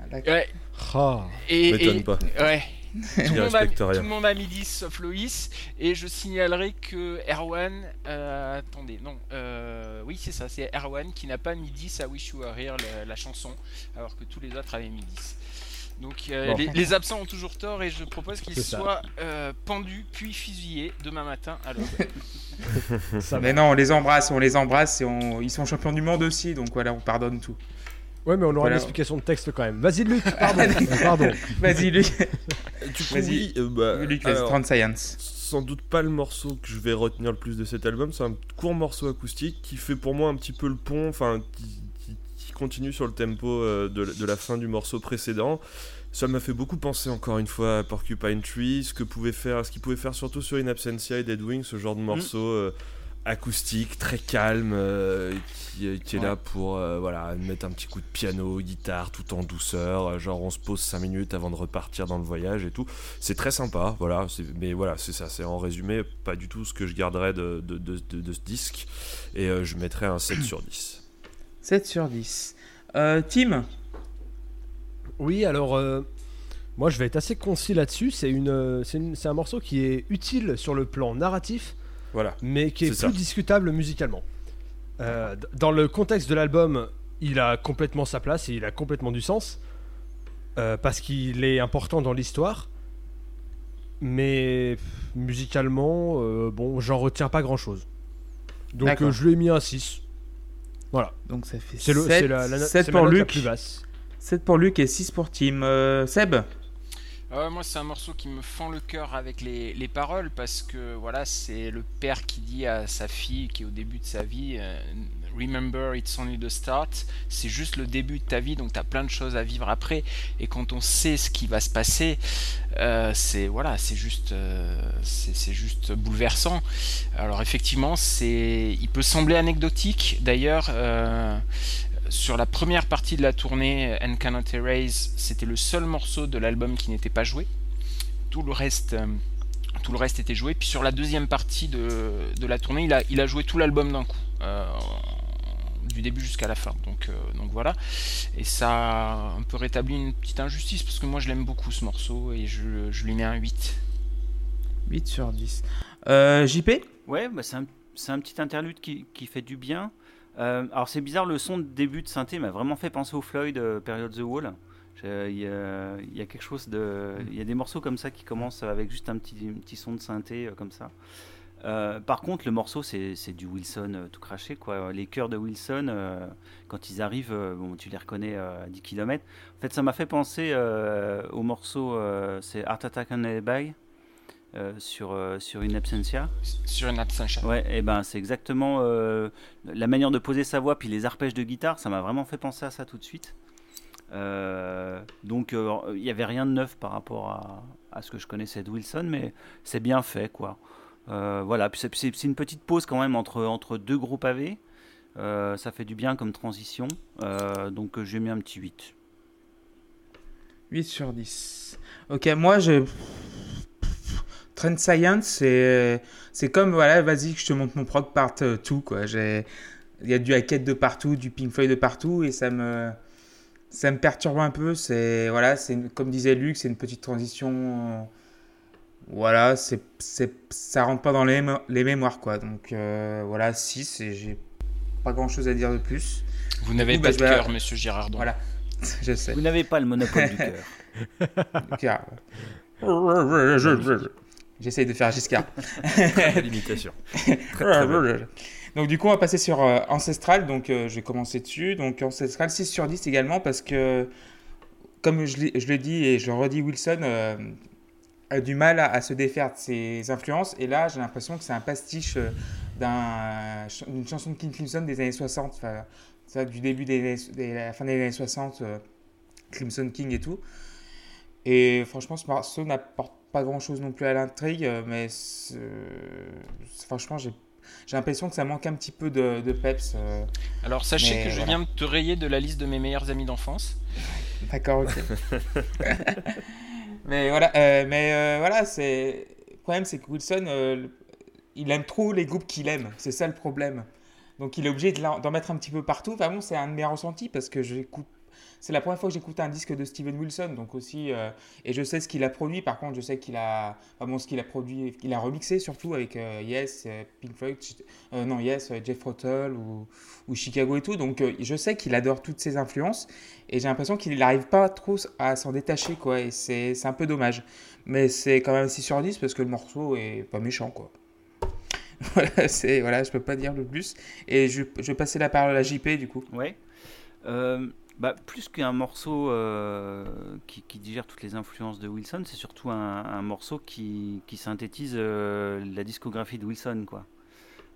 Ah, ouais. Ah. Et, et- pas. ouais. Tout Il le, monde a, tout le monde a mis 10 sauf Loïs. Et je signalerai que Erwan. euh, attendez, non. euh, oui, c'est ça, c'est Erwan qui n'a pas mis 10 à Wish You Were Here, la, la chanson, alors que tous les autres avaient mis 10. Donc euh, Bon. les, les absents ont toujours tort et je propose qu'ils soient euh, pendus puis fusillés demain matin à l'aube. Mais non, on les embrasse, on les embrasse et on... ils sont champions du monde aussi, donc voilà, on pardonne tout. Ouais, mais on aura Voilà. une explication de texte quand même. Vas-y, Luc, pardon. Pardon. Vas-y, Luc. Du coup, Vas-y. oui, euh, bah, Luc, alors, Science. sans doute pas le morceau que je vais retenir le plus de cet album. C'est un court morceau acoustique qui fait pour moi un petit peu le pont, enfin, qui, qui- qui continue sur le tempo euh, de, de la fin du morceau précédent. Ça m'a fait beaucoup penser encore une fois à Porcupine Tree, ce que pouvait faire, ce qu'il pouvait faire surtout sur In Absentia et Dead Wing, ce genre de morceau euh, acoustique, très calme, euh, qui, qui est là pour euh, voilà, mettre un petit coup de piano, guitare, tout en douceur. euh, genre on se pose 5 minutes avant de repartir dans le voyage et tout. C'est très sympa, voilà. Mais voilà, c'est ça. C'est en résumé pas du tout ce que je garderais de, de, de- de- de ce disque. Et euh, je mettrais un 7 sur 10. 7 sur 10. Euh, Tim? Oui, alors euh, moi je vais être assez concis là-dessus. C'est une, euh, c'est une- c'est un morceau qui est utile sur le plan narratif, Voilà. mais qui est, plus ça. discutable musicalement. Euh, dans le contexte de l'album, il a complètement sa place et il a complètement du sens euh, parce qu'il est important dans l'histoire. Mais musicalement, euh, bon, j'en retiens pas grand-chose. Donc D'accord. euh, je lui ai mis un 6. Donc ça fait C'est le- 7, c'est la, la, 7 c'est ma pour note la Luc. plus basse. 7 pour Luc et 6 pour Tim. Euh, Seb Ah moi, c'est un morceau qui me fend le cœur avec les, les paroles parce que voilà, c'est le père qui dit à sa fille qui est au début de sa vie euh, Remember, it's only the start. C'est juste le début de ta vie, donc tu as plein de choses à vivre après. Et quand on sait ce qui va se passer, euh, c'est voilà, c'est juste, euh, c'est juste bouleversant. Alors effectivement, c'est, il peut sembler anecdotique. D'ailleurs. Sur la première partie de la tournée, And Cannot Erase, c'était le seul morceau de l'album qui n'était pas joué. Tout le reste, euh, tout le reste était joué. Puis sur la deuxième partie de, de la tournée, il a, il a joué tout l'album d'un coup, euh, du début jusqu'à la fin. Donc, euh, donc voilà. Et ça a un peu rétabli une petite injustice parce que moi je l'aime beaucoup ce morceau et je, je lui mets un 8. 8 sur 10. Euh, JP Ouais, bah c'est un, c'est un petit interlude qui, qui fait du bien. Euh, alors c'est bizarre, le son de début de synthé m'a vraiment fait penser au Floyd euh, période The Wall. Je- Il y, a, il y a quelque chose de. Il y a des morceaux comme ça qui commencent avec juste un petit, petit son de synthé euh, comme ça. Euh, par contre, le morceau, c'est du Wilson euh, tout craché. Quoi. Les chœurs de Wilson, euh, quand ils arrivent, euh, bon, tu les reconnais euh, à 10 km. En fait, ça m'a fait penser euh, au morceau, euh, c'est Art Attack on a Bay euh, sur, euh, sur une absentia. Sur une absence. Ouais, et ben c'est exactement euh, la manière de poser sa voix, puis les arpèges de guitare, ça m'a vraiment fait penser à ça tout de suite. Euh, donc euh, il n'y avait rien de neuf par rapport à, à ce que je connaissais de Wilson, mais c'est bien fait quoi. Euh, voilà, puis c'est- une petite pause quand même entre, entre deux gros pavés. Euh, ça fait du bien comme transition. Euh, donc j'ai mis un petit 8. 8 sur 10. Ok, moi, je. Trend Science, c'est c'est comme, voilà, vas-y, que je te montre mon prog part euh, tout, quoi. J'ai- Il y a du hackett de partout, du Pink Floyd de partout, et ça me, ça me perturbe un peu. C'est, voilà, c'est comme disait Luc, c'est une petite transition. euh, Voilà, c'est, c'est, ça rentre pas dans les, mémo- les mémoires, quoi. Donc, euh, voilà, 6, et j'ai pas grand chose à dire de plus. Vous n'avez coup, pas bah, de cœur, monsieur Girardon. Voilà, je sais. Vous n'avez pas le monopole du cœur. J'essaye de faire Giscard. L'imitation. Donc du coup on va passer sur euh, Ancestral, donc euh, je vais commencer dessus. Donc Ancestral 6 sur 10 également parce que comme je, je le dis et je le redis, Wilson euh, a du mal à, à se défaire de ses influences et là j'ai l'impression que c'est un pastiche d'un- d'une chanson de King Crimson des années 60, enfin, ça, du début des, années- des- la fin des années 60, euh, Crimson King et tout. Et franchement, ce morceau n'apporte pas grand chose non plus à l'intrigue, euh, mais franchement, j'ai j'ai l'impression que ça manque un petit peu de, de peps. euh. Alors sachez Mais que je viens de te rayer de la liste de mes meilleurs amis d'enfance. D'accord, ok. mais voilà, euh, mais euh, voilà, c'est le problème, c'est que Wilson, euh, il aime trop les groupes qu'il aime. C'est ça le problème. Donc il est obligé de d'en mettre un petit peu partout. Enfin bon, c'est un de mes ressentis parce que j'écoute. C'est la première fois que j'écoute un disque de Steven Wilson, donc aussi, euh, et je sais ce qu'il a produit. Par contre, je sais qu'il a, bon, ce qu'il a produit, qu'il a remixé surtout avec euh, Yes, euh, Pink Floyd, non Yes, Jeff Russell ou, Chicago et tout. Donc je sais qu'il adore toutes ces influences. Et j'ai l'impression qu'il n'arrive pas trop à s'en détacher, quoi. Et c'est un peu dommage. Mais c'est quand même 6 sur 10 parce que le morceau est pas méchant, quoi. voilà, c'est, voilà, je peux pas dire le plus. Et je, je vais passer la parole à JP, du coup. Ouais. Bah, plus qu'un morceau euh, qui, qui digère toutes les influences de Wilson, c'est surtout un, un morceau qui, qui synthétise euh, la discographie de Wilson, quoi.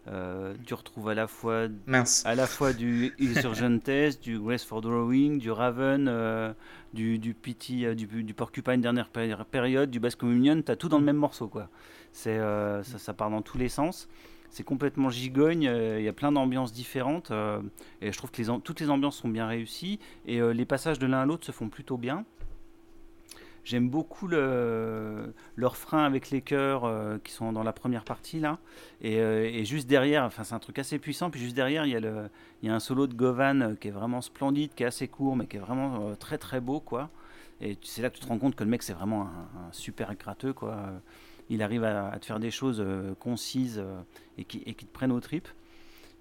Euh, tu retrouves à la fois Mince. à la fois du Insurgentes, du Grace for Drawing, du Raven, du, du Pity, du, du Porcupine dernière péri- période, du Bass Communion, t'as tout dans le même morceau quoi. C'est ça, ça part dans tous les sens. C'est complètement gigogne, euh, il y a plein d'ambiances différentes euh, et je trouve que toutes les ambiances sont bien réussies et euh, les passages de l'un à l'autre se font plutôt bien. J'aime beaucoup le, le refrain avec les chœurs qui sont dans la première partie là. Et, juste derrière, enfin c'est un truc assez puissant, puis juste derrière il y a, un solo de Govan qui est vraiment splendide, qui est assez court mais qui est vraiment très très beau quoi. Et c'est là que tu te rends compte que le mec c'est vraiment un, un super gratteux quoi. Il arrive à, te faire des choses euh, concises euh, et, qui, te prennent aux tripes.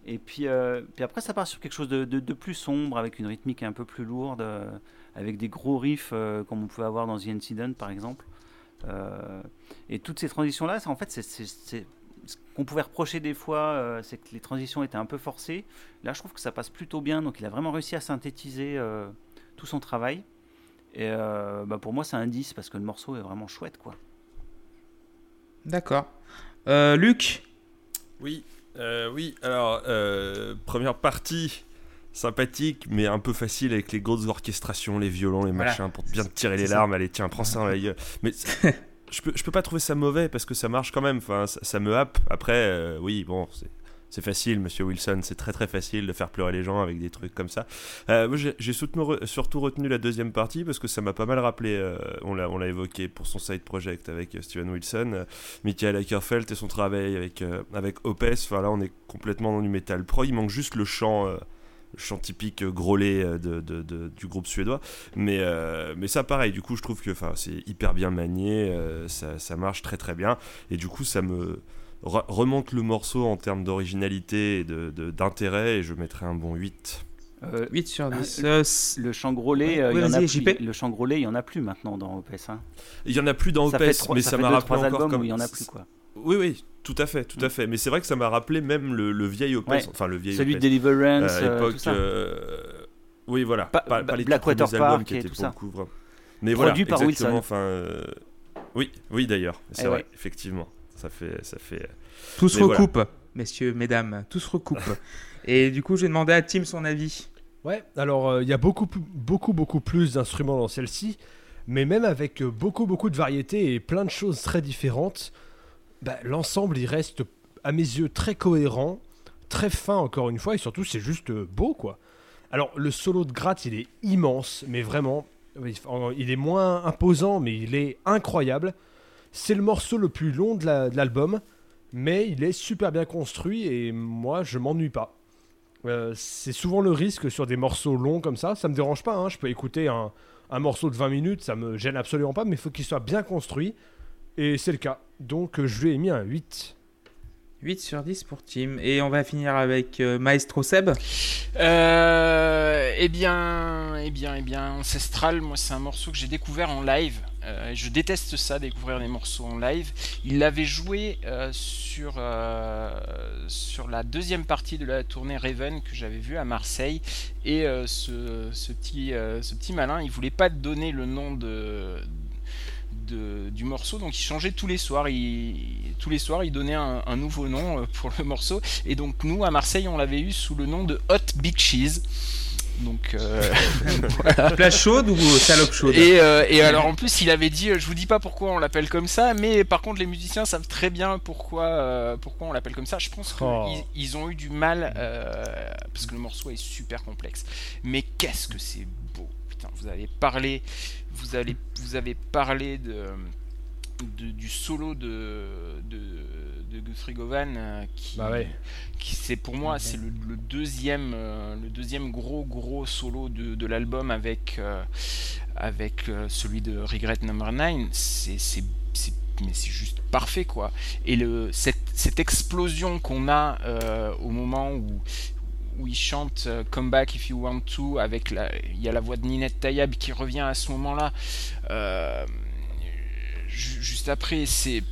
Et puis, euh, puis après ça part sur quelque chose de, plus sombre avec une rythmique un peu plus lourde, avec des gros riffs comme on pouvait avoir dans The Incident par exemple. Et toutes ces transitions-là, en fait, c'est- ce qu'on pouvait reprocher des fois, c'est que les transitions étaient un peu forcées. Là, je trouve que ça passe plutôt bien. Donc, il a vraiment réussi à synthétiser tout son travail. Et bah, pour moi, c'est un 10 parce que le morceau est vraiment chouette, quoi. D'accord. Euh, Luc Oui, euh, oui. Alors, euh, première partie sympathique, mais un peu facile avec les grosses orchestrations, les violons, les Voilà. machins, pour bien te tirer les larmes. Allez, tiens, prends ça dans la gueule. Mais je peux, je peux pas trouver ça mauvais parce que ça marche quand même. Enfin, ça, ça me happe. Après, oui, bon, c'est. C'est facile, monsieur Wilson, c'est très très facile de faire pleurer les gens avec des trucs comme ça. Euh, j'ai surtout retenu la deuxième partie parce que ça m'a pas mal rappelé, euh, on l'a évoqué pour son side project avec euh, Steven Wilson, euh, Michael Ackerfeld et son travail avec, euh, avec Opes. Enfin là, on est complètement dans du métal pro. Il manque juste le chant, chant typique euh, de, du groupe suédois. Mais, mais ça, pareil, du coup, je trouve que c'est hyper bien manié, ça marche très très bien. Et du coup, ça me re- remonte le morceau en termes d'originalité et de- de- d'intérêt. et je mettrai un bon 8. Euh, 8 sur Ah, 10. Euh, c- le changrolé, euh, il y en a plus. JP. Le changrolé, il y en a plus maintenant dans OPS. hein. Il y en a plus dans ça OPS, mais ça m'a rappelé encore albums comme où il y en a plus quoi. Oui, oui, tout à fait, tout à Mm. fait. Mais c'est vrai que ça m'a rappelé même le, le vieil OPS, Ouais. enfin le vieil Celui de OPS. Deliverance, Euh, à euh, l'époque, tout ça. euh, oui, voilà. Pas- Pas, pas les Blackwater Park qui étaient pour ça. vraiment. Mais Produit voilà, par exactement. Wilson. Enfin, euh, oui, oui d'ailleurs, c'est Eh vrai, effectivement. Ça fait, ça fait. Tout se Mais voilà. recoupe, messieurs, mesdames, tout se recoupe. Et du coup, j'ai demandé à Tim son avis. Ouais, alors euh, il y a beaucoup, beaucoup, beaucoup plus d'instruments dans celle-ci, mais même avec euh, beaucoup, beaucoup de variétés et plein de choses très différentes, bah, l'ensemble il reste à mes yeux très cohérent, très fin encore une fois, et surtout c'est juste euh, beau quoi. Alors le solo de gratte il est immense, mais vraiment, il est moins imposant, mais il est incroyable. C'est le morceau le plus long de la- de l'album, mais il est super bien construit et moi je m'ennuie pas. Euh, c'est souvent le risque sur des morceaux longs comme ça. Ça me dérange pas. hein. Je peux écouter un, un morceau de 20 minutes, ça me gêne absolument pas, mais il faut qu'il soit bien construit. Et c'est le cas. Donc euh, je lui ai mis un 8. 8 sur 10 pour Tim. Et on va finir avec euh, Maestro Seb. Euh, eh bien, eh bien, eh bien, Ancestral, moi, c'est un morceau que j'ai découvert en live. Euh, je déteste ça, découvrir des morceaux en live. Il l'avait joué euh, sur, euh, sur la deuxième partie de la tournée Raven que j'avais vue à Marseille. Et ce, petit, malin, il voulait pas donner le nom de, du morceau, donc il changeait tous les soirs. Il, tous les soirs, il donnait un, nouveau nom pour le morceau. Et donc nous, à Marseille, on l'avait eu sous le nom de Hot Big Cheese. Donc euh, Plage chaude ou salope chaude et, euh, et alors en plus il avait dit, euh, je vous dis pas pourquoi on l'appelle comme ça, mais par contre les musiciens savent très bien pourquoi, euh, pourquoi on l'appelle comme ça. Je pense qu'ils Oh. ils ont eu du mal parce que le morceau est super complexe. Mais qu'est-ce que c'est beau, putain! Vous avez parlé, vous allez, vous avez parlé de, de- du solo de de, de Guthrie Govan euh, qui, Bah ouais. qui c'est pour moi c'est le, le deuxième euh, le deuxième gros gros solo de, de l'album avec euh, avec celui de Regret Number 9 c'est mais c'est juste parfait quoi et le cette, cette explosion qu'on a euh, au moment où où il chante euh, Come Back If You Want To avec la il y a la voix de Ninette Tayab qui revient à ce moment là juste après c'est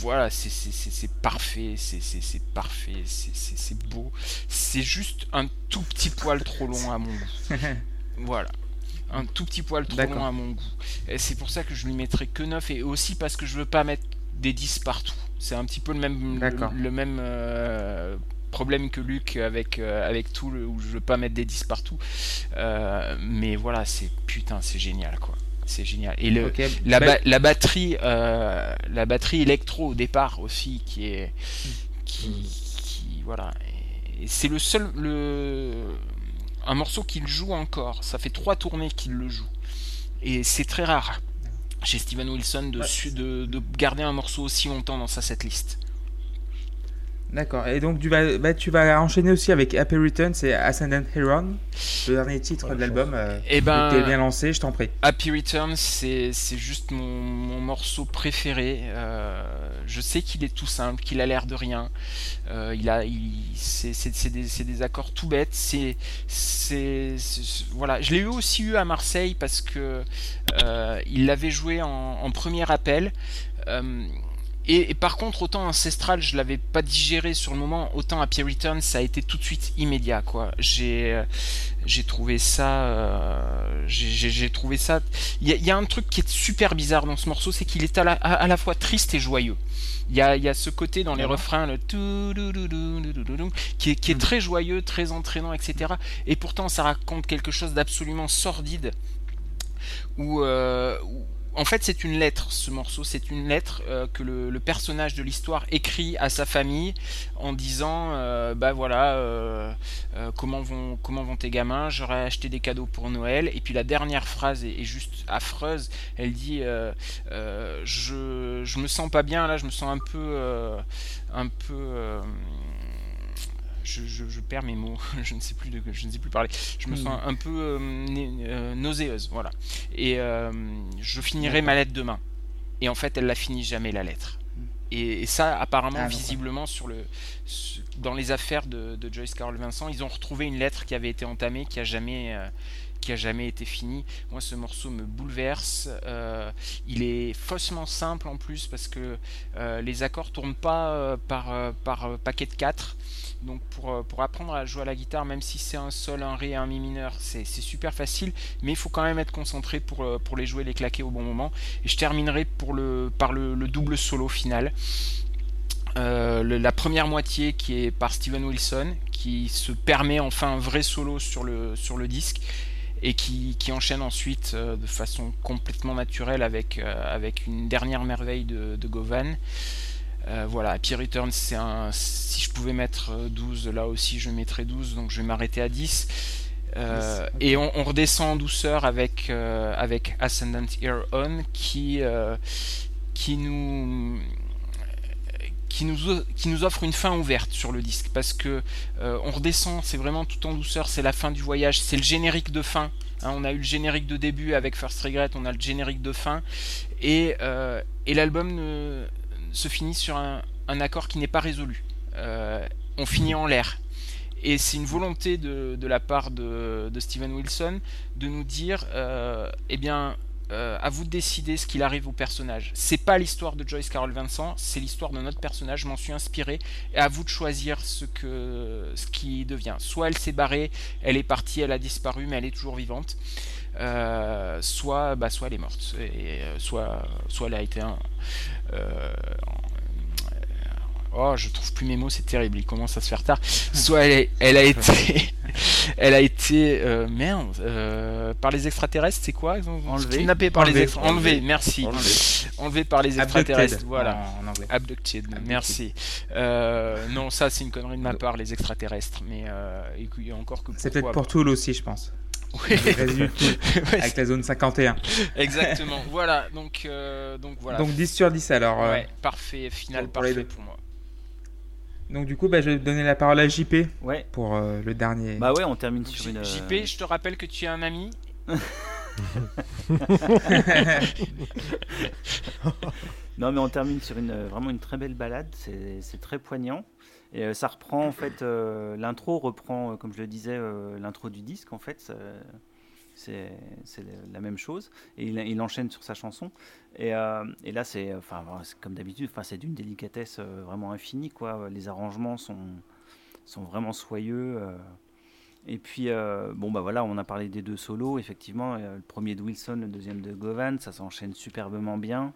voilà, c'est- parfait, c'est parfait, c'est beau. C'est juste un tout petit poil trop long à mon goût. Voilà. Un tout petit poil trop long à mon goût. C'est pour ça que je lui mettrai que 9 et aussi parce que je veux pas mettre des 10 partout. C'est un petit peu le même, le même euh, problème que Luc avec, euh, avec tout, le- où je veux pas mettre des 10 partout. Euh, mais voilà, c'est putain, c'est génial quoi. C'est génial. Et le, Ok. la, Bah, ba- la batterie, euh, la batterie électro au départ aussi, qui est, qui, qui- voilà, c'est le seul, le, un morceau qu'il joue encore. Ça fait trois tournées qu'il le joue, et c'est très rare chez Steven Wilson de, Ouais. de, de garder un morceau aussi longtemps dans sa setlist. D'accord. Et donc tu vas, bah, tu vas enchaîner aussi avec Happy Return, c'est Ascendant Heron, le dernier titre Voilà, de l'album. Euh, Eh ben, T'es bien lancé, je t'en prie. Happy Return, c'est c'est juste mon, mon morceau préféré. Euh, je sais qu'il est tout simple, qu'il a l'air de rien. Euh, il a, il, c'est des, c'est des accords tout bêtes. C'est, voilà. Je l'ai eu aussi eu à Marseille parce que euh, il l'avait joué en, en premier appel. Euh, et, et par contre, autant Ancestral, je l'avais pas digéré sur le moment, autant Happy Return, ça a été tout de suite immédiat, quoi. J'ai, euh, j'ai trouvé ça, euh, j'ai- trouvé ça. Il y, y a un truc qui est super bizarre dans ce morceau, c'est qu'il est à la, à, à la fois triste et joyeux. Il y a, y a ce côté dans les D'accord. refrains, le qui est, qui est très joyeux, très entraînant, etc. Et pourtant, ça raconte quelque chose d'absolument sordide. Où, euh, où- en fait, c'est une lettre, ce morceau. C'est une lettre euh, que le, personnage de l'histoire écrit à sa famille en disant euh, Bah voilà, euh, comment, vont, tes gamins? J'aurais acheté des cadeaux pour Noël. Et puis la dernière phrase est, juste affreuse. Elle dit je, je me sens pas bien là, je me sens un peu. Je, je- je perds mes mots, je ne sais plus de, je ne sais plus parler. Je me Hmm. sens un peu euh, euh, nauséeuse, voilà. Et euh, je finirai ma lettre demain. Et en fait, elle la finit jamais la lettre. et, ça, apparemment, Ah, visiblement, sur le, dans les affaires de, de Joyce Carol Vincent, ils ont retrouvé une lettre qui avait été entamée, qui a jamais, euh, qui a jamais été finie. Moi, ce morceau me bouleverse. Euh, il est faussement simple en plus parce que euh, les accords tournent pas par, par paquet de 4. Donc pour, euh, pour apprendre à jouer à la guitare, même si c'est un sol, un ré et un mi mineur, c'est super facile, mais il faut quand même être concentré pour, euh, pour les jouer, les claquer au bon moment. Et je terminerai pour le, par le, le double solo final. Euh, la première moitié qui est par Steven Wilson, qui se permet enfin un vrai solo sur le, sur le disque et qui, qui enchaîne ensuite de façon complètement naturelle avec, avec une dernière merveille de, de Govan. Euh, voilà, Happy Return, c'est un. Si je pouvais mettre euh, 12, là aussi je mettrais 12, donc je vais m'arrêter à 10. Euh, 10, ok. Et on, on redescend en douceur avec, euh, avec Ascendant Ear On qui, euh, qui nous qui nous, qui nous offre une fin ouverte sur le disque parce que euh, on redescend, c'est vraiment tout en douceur, c'est la fin du voyage, c'est le générique de fin. hein. on a eu le générique de début avec First Regret, on a le générique de fin et, euh, et l'album ne- se finit sur un, accord qui n'est pas résolu. Euh, on finit en l'air. Et c'est une volonté de, la part de, de Steven Wilson de nous dire, euh, eh bien, euh, à vous de décider ce qu'il arrive au personnage. C'est pas l'histoire de Joyce Carol Vincent, c'est l'histoire de notre personnage. Je m'en suis inspiré. Et à vous de choisir ce que ce qui devient. Soit elle s'est barrée, elle est partie, elle a disparu, mais elle est toujours vivante. Soit, bah, soit elle est morte. Et, soit, soit elle a été un. Euh, Oh, je trouve plus mes mots, c'est terrible, il commence à se faire tard. Soit elle, est- elle a été, elle a été, euh, merde, euh, par les extraterrestres, c'est quoi? Enlevée. Kidnappée par les Enlevée. extraterrestres. Enlevée, merci. Enlevée par les extraterrestres, Abducted, voilà. en. Abducted, Abducted. merci. Euh, non, ça c'est une connerie de ma part, les extraterrestres, mais euh, et encore que C'est peut-être pour Toul aussi, je pense. Oui, avec la zone 51. exactement. voilà, donc euh, donc voilà. Donc 10 sur 10 alors. euh, ouais, parfait, final pour- pour les parfait deux. pour moi. Donc du coup, bah, je vais donner la parole à JP Ouais. pour euh, le dernier. Bah ouais, on termine Donc, sur une. JP, je te rappelle que tu es un ami. Non, mais on termine sur une, vraiment une très belle balade. C'est c'est très poignant. Et euh, ça reprend, en fait, euh, l'intro reprend, euh, comme je le disais, l'intro du disque, en fait. C'est la même chose. Et il, il enchaîne sur sa chanson. Et, et là, c'est enfin, comme d'habitude, enfin, c'est d'une délicatesse vraiment infinie. Quoi. Les arrangements sont, sont vraiment soyeux. Et puis, bon, bah voilà, on a parlé des deux solos, effectivement. le premier de Wilson, le deuxième de Govan, ça s'enchaîne superbement bien.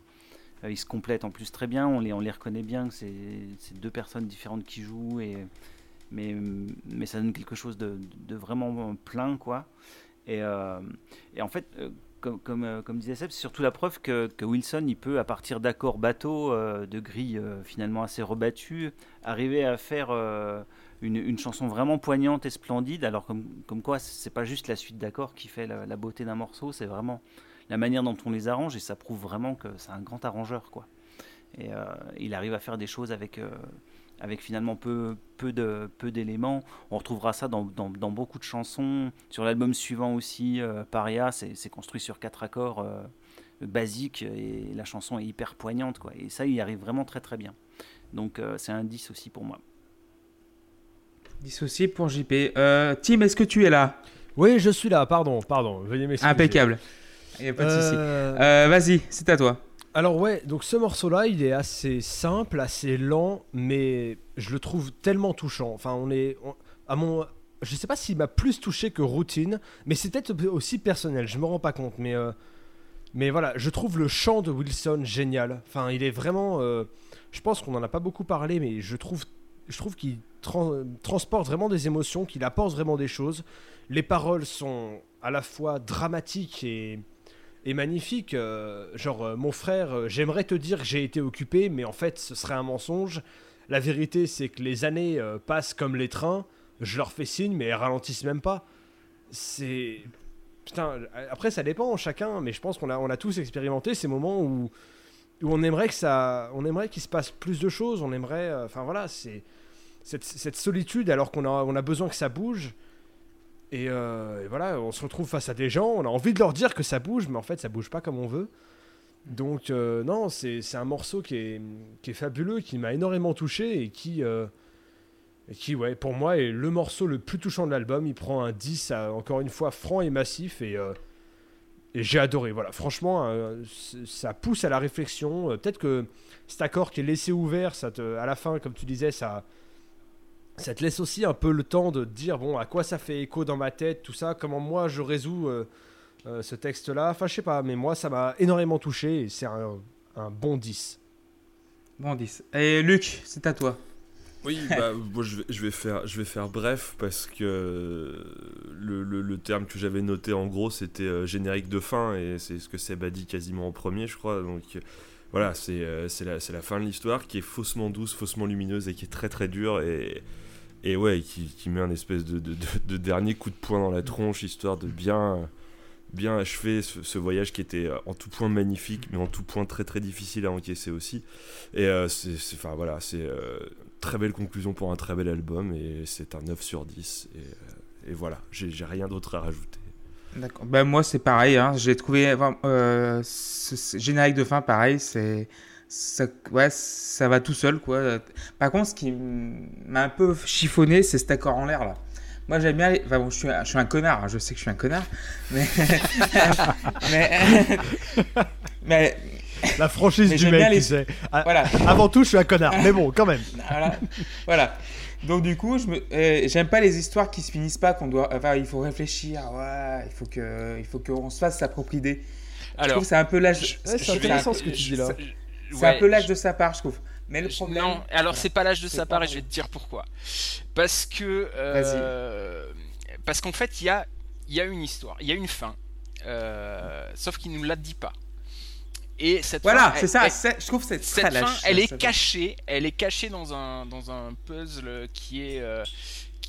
Euh, ils se complètent en plus très bien, on les, on les reconnaît bien, c'est deux personnes différentes qui jouent, et, mais, mais ça donne quelque chose de, de vraiment plein, quoi. Et, euh, et en fait, euh, comme, comme, disait Seb, c'est surtout la preuve que, Wilson, il peut, à partir d'accords bateaux, de grilles finalement assez rebattues, arriver à faire une, une chanson vraiment poignante et splendide. Alors, comme, comme quoi, c'est pas juste la suite d'accords qui fait la beauté d'un morceau, c'est vraiment la manière dont on les arrange, et ça prouve vraiment que c'est un grand arrangeur, quoi. Et euh, il arrive à faire des choses avec, euh, avec finalement peu, peu de peu d'éléments. On retrouvera ça dans, dans, dans beaucoup de chansons. Sur l'album suivant aussi, euh, Paria, c'est construit sur quatre accords euh, basiques et la chanson est hyper poignante. Quoi. Et ça, il y arrive vraiment très très bien. Donc euh, c'est un 10 aussi pour moi. 10 aussi pour JP. Euh, Tim, est-ce que tu es là? Oui, je suis là, pardon, pardon, veuillez m'excuser. Impeccable. Il n'y a pas de souci. Euh, Euh, Vas-y, c'est à toi. Alors ouais, donc ce morceau-là, il est assez simple, assez lent, mais je le trouve tellement touchant. Enfin, on est on- à mon, je sais pas s'il m'a plus touché que Routine, mais c'est peut-être aussi personnel. Je me rends pas compte, mais euh, mais voilà, je trouve le chant de Wilson génial. Enfin, il est vraiment, euh, je pense qu'on en a pas beaucoup parlé, mais je trouve, je trouve qu'il tran- transporte vraiment des émotions, qu'il apporte vraiment des choses. Les paroles sont à la fois dramatiques et et magnifique. euh, genre, euh, mon frère, euh, j'aimerais te dire que j'ai été occupé, mais en fait, ce serait un mensonge. La vérité, c'est que les années passent comme les trains. Je leur fais signe, mais elles ralentissent même pas. C'est. Putain, après, ça dépend chacun, mais je pense qu'on a, on a tous expérimenté ces moments où, où on aimerait que ça. On aimerait qu'il se passe plus de choses. On aimerait. Enfin, voilà, c'est. Cette, cette solitude, alors qu'on a, on a besoin que ça bouge. Et, euh, et voilà, on se retrouve face à des gens, on a envie de leur dire que ça bouge, mais en fait ça bouge pas comme on veut. Donc, euh, non, c'est un morceau qui est, qui est fabuleux, qui m'a énormément touché et qui, euh, qui, ouais, pour moi, est le morceau le plus touchant de l'album. Il prend un 10, à- encore une fois, franc et massif et, et j'ai adoré. Voilà, franchement, ça pousse à la réflexion. Peut-être que cet accord qui est laissé ouvert, ça te, à la fin, comme tu disais, ça, ça te laisse aussi un peu le temps de te dire, bon, à quoi ça fait écho dans ma tête, tout ça, comment moi je résous euh, euh, ce texte-là. Enfin, je sais pas, mais moi, ça m'a énormément touché et c'est un, un bon 10. Bon 10. Et Luc, c'est à toi. Oui, bah, je, vais, je, vais faire, je vais faire bref parce que le, le- le terme que j'avais noté en gros c'était euh, générique de fin et c'est ce que Seb a dit quasiment en premier, je crois. Donc voilà, c'est euh, c'est la, c'est la fin de l'histoire qui est faussement douce, faussement lumineuse et qui est très très dure et, et ouais, qui, qui met un espèce de, de, de- de dernier coup de poing dans la tronche histoire de bien, bien achever ce, ce voyage qui était euh, en tout point magnifique mais en tout point très très difficile à encaisser aussi. Et euh, c'est, enfin voilà, c'est euh, très belle conclusion pour un très bel album et c'est un 9 sur 10 et, et voilà, j'ai, rien d'autre à rajouter. D'accord. Ben, moi, c'est pareil. Hein. J'ai trouvé euh, ce générique de fin, pareil. C'est. Ça, ouais, ça va tout seul, quoi. Par contre, ce qui m'a un peu chiffonné, c'est cet accord en l'air, là. Moi, j'aime bien. les- Enfin, bon, je suis, un- je suis un connard, hein, je sais que je suis un connard. Mais. mais. mais. La franchise Mais du mec, bien tu les- sais. Ah, Voilà. Avant tout, je suis un connard, mais bon, quand même. voilà. voilà. Donc du coup, je me, euh, j'aime pas les histoires qui se finissent pas, qu'on doit, enfin, il faut réfléchir, ouais, il faut que, il faut qu'on se fasse sa propre idée. je Alors, trouve que c'est un peu l'âge, Ouais, c'est je vais- intéressant ce que tu dis là. C'est ouais, un peu l'âge je- de sa part, je trouve. Mais le problème, Non, alors c'est pas l'âge de sa part et je vais te dire pourquoi. Parce que. euh, parce qu'en fait, il y a, y a une histoire, il y a une fin. Euh, sauf qu'il nous la dit pas. Et cette voilà, c'est ça. elle- je trouve que c'est très cette fin, lâche. elle est cachée, elle est cachée dans un dans un puzzle qui est euh,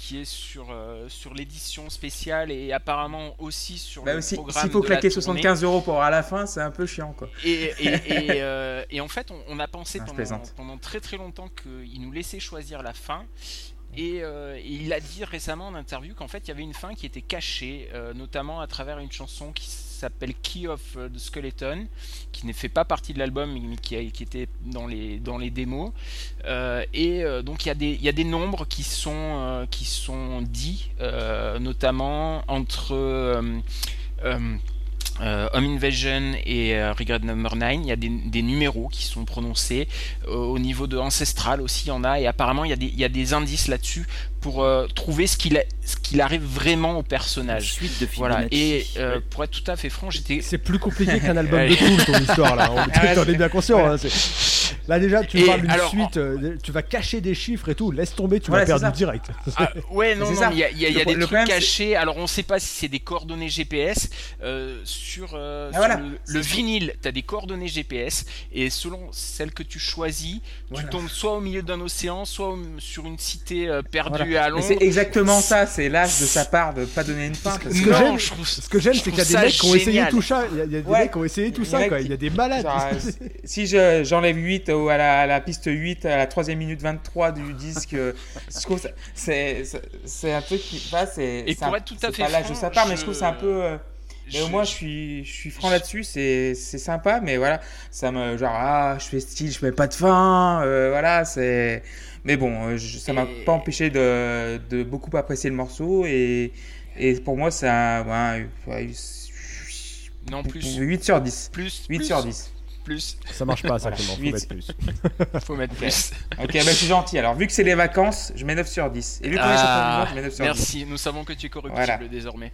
qui est sur euh, sur l'édition spéciale et apparemment aussi sur Bah le aussi, programme s'il faut de la claquer tournée. 75 euros pour à la fin, c'est un peu chiant, quoi. Et, et, et, euh, et en fait, on, on a pensé Non, je pendant, très très longtemps qu'il nous laissait choisir la fin. Et, euh, et il a dit récemment en interview qu'en fait il y avait une fin qui était cachée, notamment à travers une chanson qui s'appelle Key of the Skeleton, qui ne fait pas partie de l'album mais qui, était dans les, dans les démos. Euh, et euh, donc il y, a des- y a des nombres qui sont, euh, qui sont dits, notamment entre. Euh, Home Invasion et euh, Regret Number 9, il y a des, des numéros qui sont prononcés. Euh, au niveau de Ancestral aussi, il y en a. Et apparemment, il y a des, il y a des indices là-dessus pour euh, trouver ce qu'il, a- ce qu'il arrive vraiment au personnage. Suite de Voilà. Et euh, pour être tout à fait franc, j'étais. C'est plus compliqué qu'un album de Tool, ton histoire là. On Ah ouais, t'en es c'est- bien conscient. voilà. hein, c'est- Là déjà, tu Et parles d'une suite, euh, tu vas cacher des chiffres et tout. Laisse tomber, tu Voilà, vas perdre direct. Ah, ouais, non, il y a, il y a- il y a Le- des trucs problème, c'est- cachés. Alors, on sait pas si c'est des coordonnées GPS. Sur euh, Ah, sur voilà. le, le vinyle, tu as des coordonnées GPS. Et selon celles que tu choisis, Voilà. tu tombes soit au milieu d'un océan, soit au- sur une cité euh, perdue Voilà. à Londres. c'est exactement ça, c'est l'âge de sa part de pas donner une fin. parce Ce que- non, je trouve Ce que j'aime, je c'est qu'il y a des mecs qui ont essayé tout ça. Il y a, des Ouais. mecs qui ont essayé tout ça, Il y a des malades. Genre, euh, si je- j'enlève 8 au- à la, à la piste 8 à la 3 minute 23 du disque, euh, je trouve c'est un truc qui enfin, c'est Et pour un- être tout à c'est fait pas l'âge de sa part mais je je- trouve c'est un peu euh, mais au Je- moins je suis je suis franc là-dessus c'est c'est sympa mais voilà ça me genre ah je fais style je mets pas de fin euh, voilà c'est mais bon euh, je- ça m'a pas empêché de, de beaucoup apprécier le morceau et et pour moi c'est un ouais, ouais, Non, plus. 8 sur 10 Plus. 8 plus, sur 10 Ça marche pas, ça, Voilà. Clément. Faut mettre plus. Faut mettre plus. Ok, bah, je suis gentil. Alors, vu que c'est les vacances, je mets 9 sur 10. Et vu qu'on est Ah, monde, je mets 9 sur 10. merci, nous savons que tu es corruptible Voilà. désormais.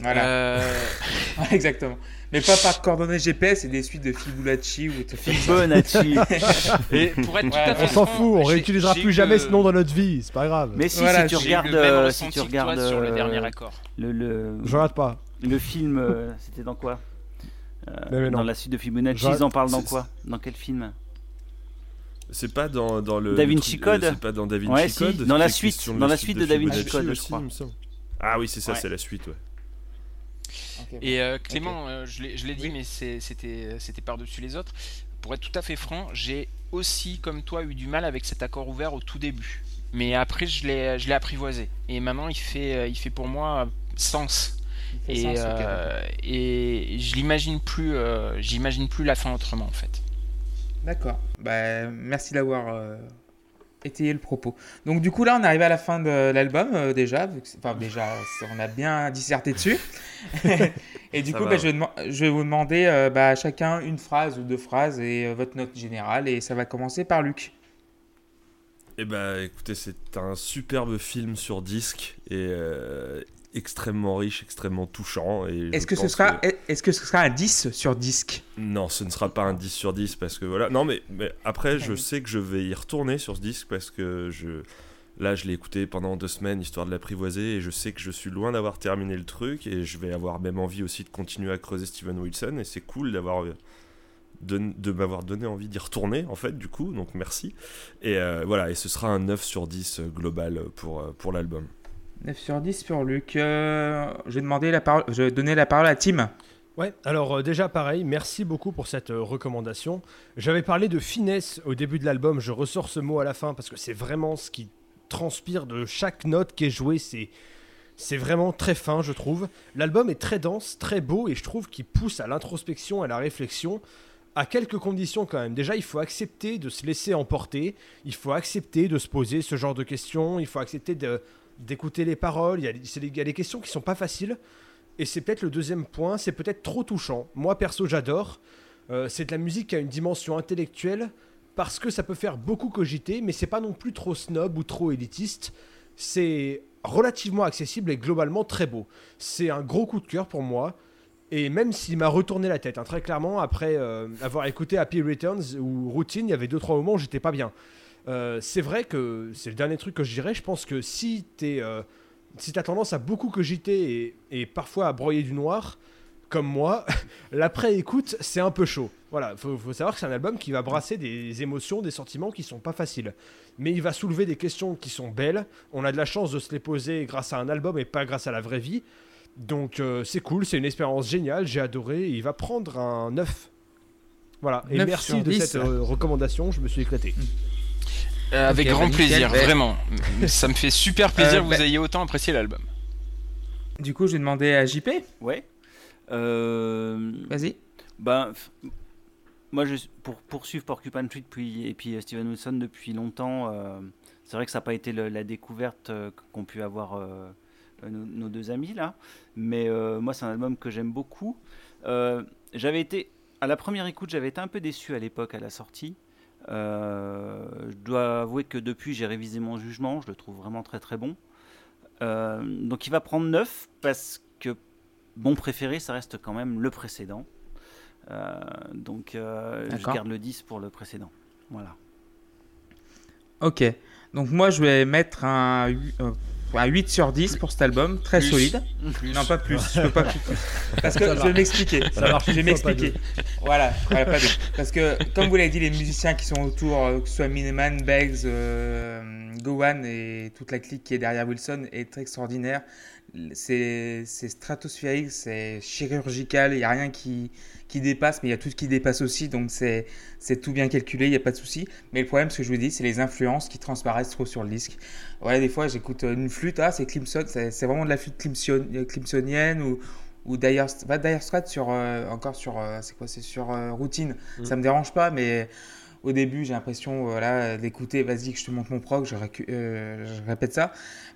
Voilà, Euh, exactement. Mais pas par coordonnées GPS et des suites de Fibonacci ou ça. Fibonacci. et pour être tout Ouais, à fait On s'en fout, on réutilisera plus jamais ce nom dans notre vie. C'est pas grave. Mais si, Voilà, si tu regardes, euh, si tu regardes sur le euh, dernier accord. le, le, Je regarde pas. le film, euh, c'était dans quoi? Mais- mais non. Dans la suite de Fibonacci, ils en parlent dans quoi? Dans quel film? C'est pas dans, dans le. Da Vinci Code? euh, C'est pas dans Da Vinci Ouais, si, Code dans la suite, dans la suite de Da Vinci Code, je crois. Ah oui, c'est ça, Ouais. c'est la suite, ouais. Ok. Et euh, Clément, euh, je l'ai dit, Oui. mais c'était par-dessus les autres. Pour être tout à fait franc, j'ai aussi, comme toi, eu du mal avec cet accord ouvert au tout début. Mais après, je l'ai je l'ai apprivoisé. Et maintenant, il fait, euh, il fait pour moi sens. Et, euh, et je l'imagine plus, euh, j'imagine plus la fin autrement en fait. D'accord. Bah, merci d'avoir euh, étayé le propos. Donc du coup là, on arrive à la fin de l'album euh, déjà. Enfin déjà, on a bien disserté dessus. et du Ça coup, va, bah, je, vais deman- je vais vous demander euh, bah, chacun une phrase ou deux phrases et euh, votre note générale. Et ça va commencer par Luc. Eh bah écoutez, c'est un superbe film sur disque et euh, extrêmement riche, extrêmement touchant. Est-ce que, ce sera, est-ce que ce sera un 10 sur disque? Non, ce ne sera pas un 10 sur 10 parce que voilà. Non, mais, mais après, je sais que je vais y retourner sur ce disque parce que je. Là, je l'ai écouté pendant deux semaines histoire de l'apprivoiser et je sais que je suis loin d'avoir terminé le truc et je vais avoir même envie aussi de continuer à creuser Steven Wilson et c'est cool d'avoir euh, de, de m'avoir donné envie d'y retourner en fait du coup donc merci et euh, voilà et ce sera un 9 sur 10 global pour, euh, pour l'album 9 sur 10 pour Luc. Euh, je vais demander la je vais donner la parole à Tim. Ouais, alors euh, déjà pareil, merci beaucoup pour cette euh, recommandation. J'avais parlé de finesse au début de l'album, je ressors ce mot à la fin parce que c'est vraiment ce qui transpire de chaque note qui est jouée, c'est c'est vraiment très fin, je trouve. L'album est très dense, très beau et je trouve qu'il pousse à l'introspection, à la réflexion à quelques conditions quand même. Déjà, il faut accepter de se laisser emporter, il faut accepter de se poser ce genre de questions, il faut accepter de- d'écouter les paroles, il y, a, y a des questions qui sont pas faciles. Et c'est peut-être le deuxième point, c'est peut-être trop touchant. Moi perso j'adore. Euh, c'est de la musique qui a une dimension intellectuelle parce que ça peut faire beaucoup cogiter, mais c'est pas non plus trop snob ou trop élitiste. C'est relativement accessible et globalement très beau. C'est un gros coup de cœur pour moi. Et même s'il m'a retourné la tête, hein, très clairement, après euh, avoir écouté Happy Returns ou Routine, il y avait deux trois moments où j'étais pas bien. Euh, c'est vrai que c'est le dernier truc que je dirais. Je pense que si t'es euh, si t'as tendance à beaucoup cogiter et, et parfois à broyer du noir, comme moi, l'après-écoute, c'est un peu chaud. Voilà, faut, faut savoir que c'est un album qui va brasser des émotions, des sentiments qui sont pas faciles. Mais il va soulever des questions qui sont belles. On a de la chance de se les poser grâce à un album et pas grâce à la vraie vie. Donc euh, c'est cool, c'est une expérience géniale, j'ai adoré. et il va prendre un 9. Voilà, et 9 merci de 10. cette euh, recommandation, je me suis éclaté. Euh, avec grand bah, nickel. plaisir, Ouais. vraiment. Ça me fait super plaisir Euh, que vous bah- ayez autant apprécié l'album. Du coup, je vais demander à JP. Ouais. Euh, Vas-y. Ben, f- moi, je, pour poursuivre Porcupine Tree depuis, et puis Steven Wilson depuis longtemps, euh, c'est vrai que ça n'a pas été le- la découverte euh, qu'ont pu avoir euh, nos, nos deux amis là, mais euh, moi, c'est un album que j'aime beaucoup. Euh, j'avais été, à la première écoute, j'avais été un peu déçu à l'époque à la sortie. Euh, je dois avouer que depuis, j'ai révisé mon jugement, je le trouve vraiment très très bon. Euh, donc il va prendre 9 parce que mon préféré, ça reste quand même le précédent. Euh, donc je garde le 10 pour le précédent. Voilà. Ok. Donc moi, je vais mettre un, un 8 sur 10 pour cet album. Très Plus. solide. Plus. Non, pas plus. Je peux pas plus. Parce que je va. vais m'expliquer. Ça marche Je vais m'expliquer. Voilà, voilà, pas. Parce que, comme vous l'avez dit, les musiciens qui sont autour, euh, que ce soit Miniman, Beggs, euh, Gowan et toute la clique qui est derrière Wilson, est très extraordinaire. C'est c'est stratosphérique, c'est chirurgical, il n'y a rien qui, qui dépasse, mais il y a tout ce qui dépasse aussi, donc c'est tout bien calculé, il n'y a pas de souci. Mais le problème, ce que je vous dis, c'est les influences qui transparaissent trop sur le disque. Voilà, des fois, j'écoute euh, une flûte, ah, c'est Clemson, c'est vraiment de la flûte Clemson, euh, clemsonienne ou, ou Dire, va Dire Straits sur euh, encore sur euh, c'est quoi c'est sur euh, routine Mm. ça me dérange pas mais au début j'ai l'impression euh, voilà d'écouter vas-y que je te montre mon je, récu- euh, je répète ça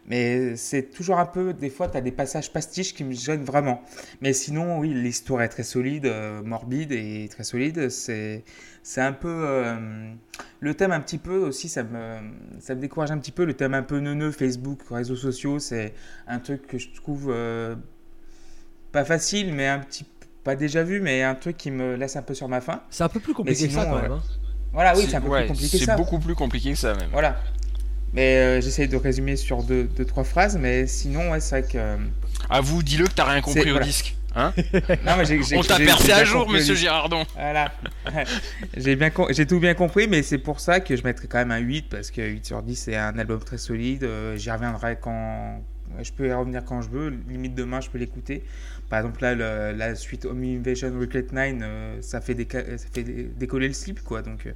mais c'est toujours un peu des fois tu as des passages pastiches qui me gênent vraiment mais sinon oui l'histoire est très solide euh, morbide et très solide c'est un peu euh, le thème un petit peu aussi ça me ça me décourage un petit peu le thème un peu neuneux Facebook réseaux sociaux c'est un truc que je trouve pas facile, mais un petit pas déjà vu, mais un truc qui me laisse un peu sur ma faim. C'est un peu plus compliqué que ça quand même. hein. Voilà, oui, c'est un peu ouais, plus compliqué que C'est ça. beaucoup plus compliqué que ça même. Voilà. Mais euh, j'essaye de résumer sur deux, deux, trois phrases, mais sinon, ouais, c'est vrai que. euh, À vous, dis-le que t'as rien compris C'est- au disque. Hein Non, mais j'ai- j'ai- On t'a percé à jour, monsieur. Girardon. Voilà. j'ai bien j'ai tout bien compris, mais c'est pour ça que je mettrais quand même un 8, parce que 8 sur 10, c'est un album très solide. euh, J'y reviendrai quand. Je peux y revenir quand je veux. Limite demain, je peux l'écouter. Par exemple, là, le- la suite Home Invasion Reclate 9, euh, ça fait, déca- ça fait dé- décoller le slip, quoi. Donc, euh,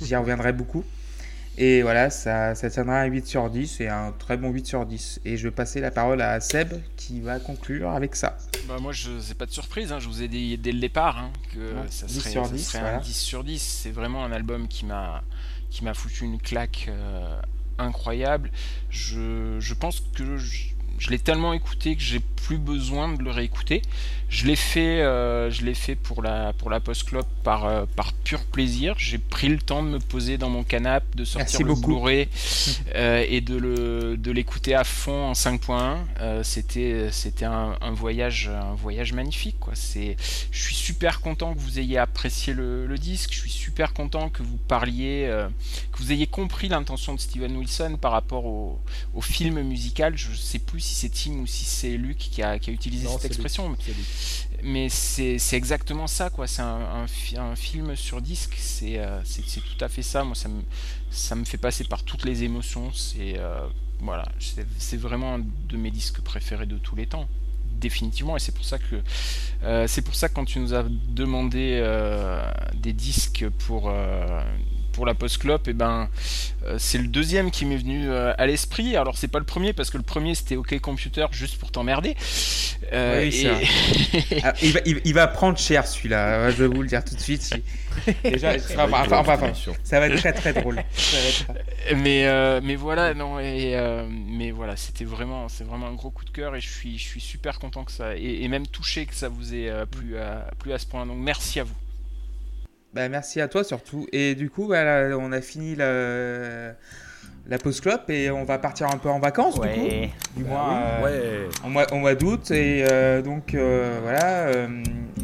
j'y reviendrai beaucoup. Et voilà, ça, ça tiendra un 8 sur 10 et un très bon 8 sur 10. Et je vais passer la parole à Seb qui va conclure avec ça. Bah moi, je c'est pas de surprise, hein, je vous ai dit dès le départ hein, que Ouais, ça 10 serait, sur ça 10, serait voilà. un 10 sur 10. C'est vraiment un album qui m'a qui m'a foutu une claque euh, incroyable. Je, je pense que je, je l'ai tellement écouté que j'ai plus besoin de le réécouter. Je l'ai fait, euh, je l'ai fait pour la pour la post club par euh, par pur plaisir. J'ai pris le temps de me poser dans mon canapé, de sortir Merci le. Blu-ray euh, et de le de l'écouter à fond en 5.1. Euh, c'était c'était un, un voyage un voyage magnifique quoi. C'est je suis super content que vous ayez apprécié le, le disque. Je suis super content que vous parliez, que vous ayez compris l'intention de Steven Wilson par rapport au, au film musical. Je sais plus si c'est Tim ou si c'est Luc qui a, qui a utilisé Non, cette expression, mais c'est exactement ça quoi. C'est un, un, fi- un film sur disque. C'est euh, c'est tout à fait ça. Moi ça me ça me fait passer par toutes les émotions. C'est euh, voilà, c'est vraiment un de mes disques préférés de tous les temps définitivement et c'est pour ça que euh, c'est pour ça que quand tu nous as demandé euh, des disques pour pour la post clope et ben euh, c'est le deuxième qui m'est venu euh, à l'esprit. Alors c'est pas le premier parce que le premier c'était OK Computer juste pour t'emmerder. Euh, Oui, c'est et- Ah, il, va, il- il va prendre cher celui-là, je vais vous le dire tout de suite. Déjà, ce sera- enfin, enfin, enfin, ça va être très très drôle. Mais euh, mais voilà non et euh, mais voilà c'était vraiment c'est vraiment un gros coup de cœur et je suis je suis super content que ça et, et même touché que ça vous ait euh, plu à plu à ce point donc merci à vous Bah, merci à toi surtout. Et du coup, bah, on a fini la, la pause clope et on va partir un peu en vacances du coup. Du Bah moins, euh, Ouais. en mois, au mois d'août. Et euh, donc euh, voilà, euh,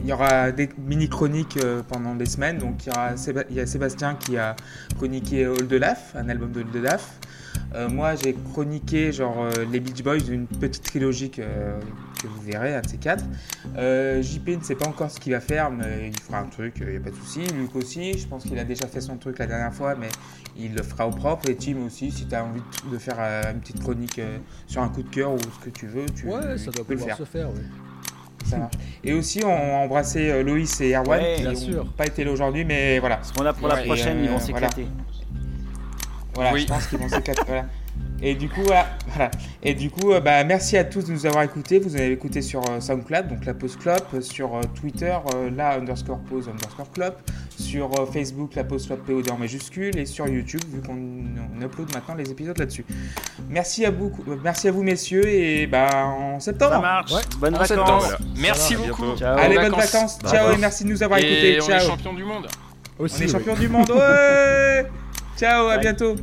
il y aura des mini chroniques euh, pendant des semaines. Donc il y, aura Séba- il y a Sébastien qui a chroniqué All de Laf, un album de All de Laf. Euh, moi j'ai chroniqué genre euh, les Beach Boys, une petite trilogie que, vous verrez, un de ces quatre. Euh, JP ne sait pas encore ce qu'il va faire, mais il fera un truc, il n'y a pas de souci. Luc aussi, je pense qu'il a déjà fait son truc la dernière fois, mais il le fera au propre. Et Tim aussi, si tu as envie de, de faire euh, une petite chronique euh, sur un coup de cœur ou ce que tu veux, tu, Ouais, tu ça doit peux le pouvoir faire. se faire. oui. Ça. Et aussi, on a embrassé euh, Loïs et Erwan Ouais, qui bien n'ont sûr. pas été là aujourd'hui, mais voilà. Parce qu'on a pour la Ouais, et, prochaine, ils euh, vont voilà. s'éclater. Voilà, Oui. je pense qu'ils vont s'éclater. voilà. Et du coup, voilà. voilà. Et du coup, euh, bah, merci à tous de nous avoir écoutés. Vous avez écouté sur euh, SoundCloud, donc la pause clope, euh, sur Twitter, la underscore pause underscore clope, sur Facebook, la pause clope POD en majuscule, et sur YouTube, vu qu'on on upload maintenant les épisodes là-dessus. Merci à vous, merci à vous messieurs, et bah, en septembre. Ça marche. Ouais. Bonnes En vacances. septembre. Voilà. merci va, beaucoup. Ciao. Allez, Bonnes vacances. Bye Ciao et merci de nous avoir et écoutés. on est Ciao. champion du monde Aussi, On est oui. champion du monde. Ouais Ciao, à Bye. bientôt.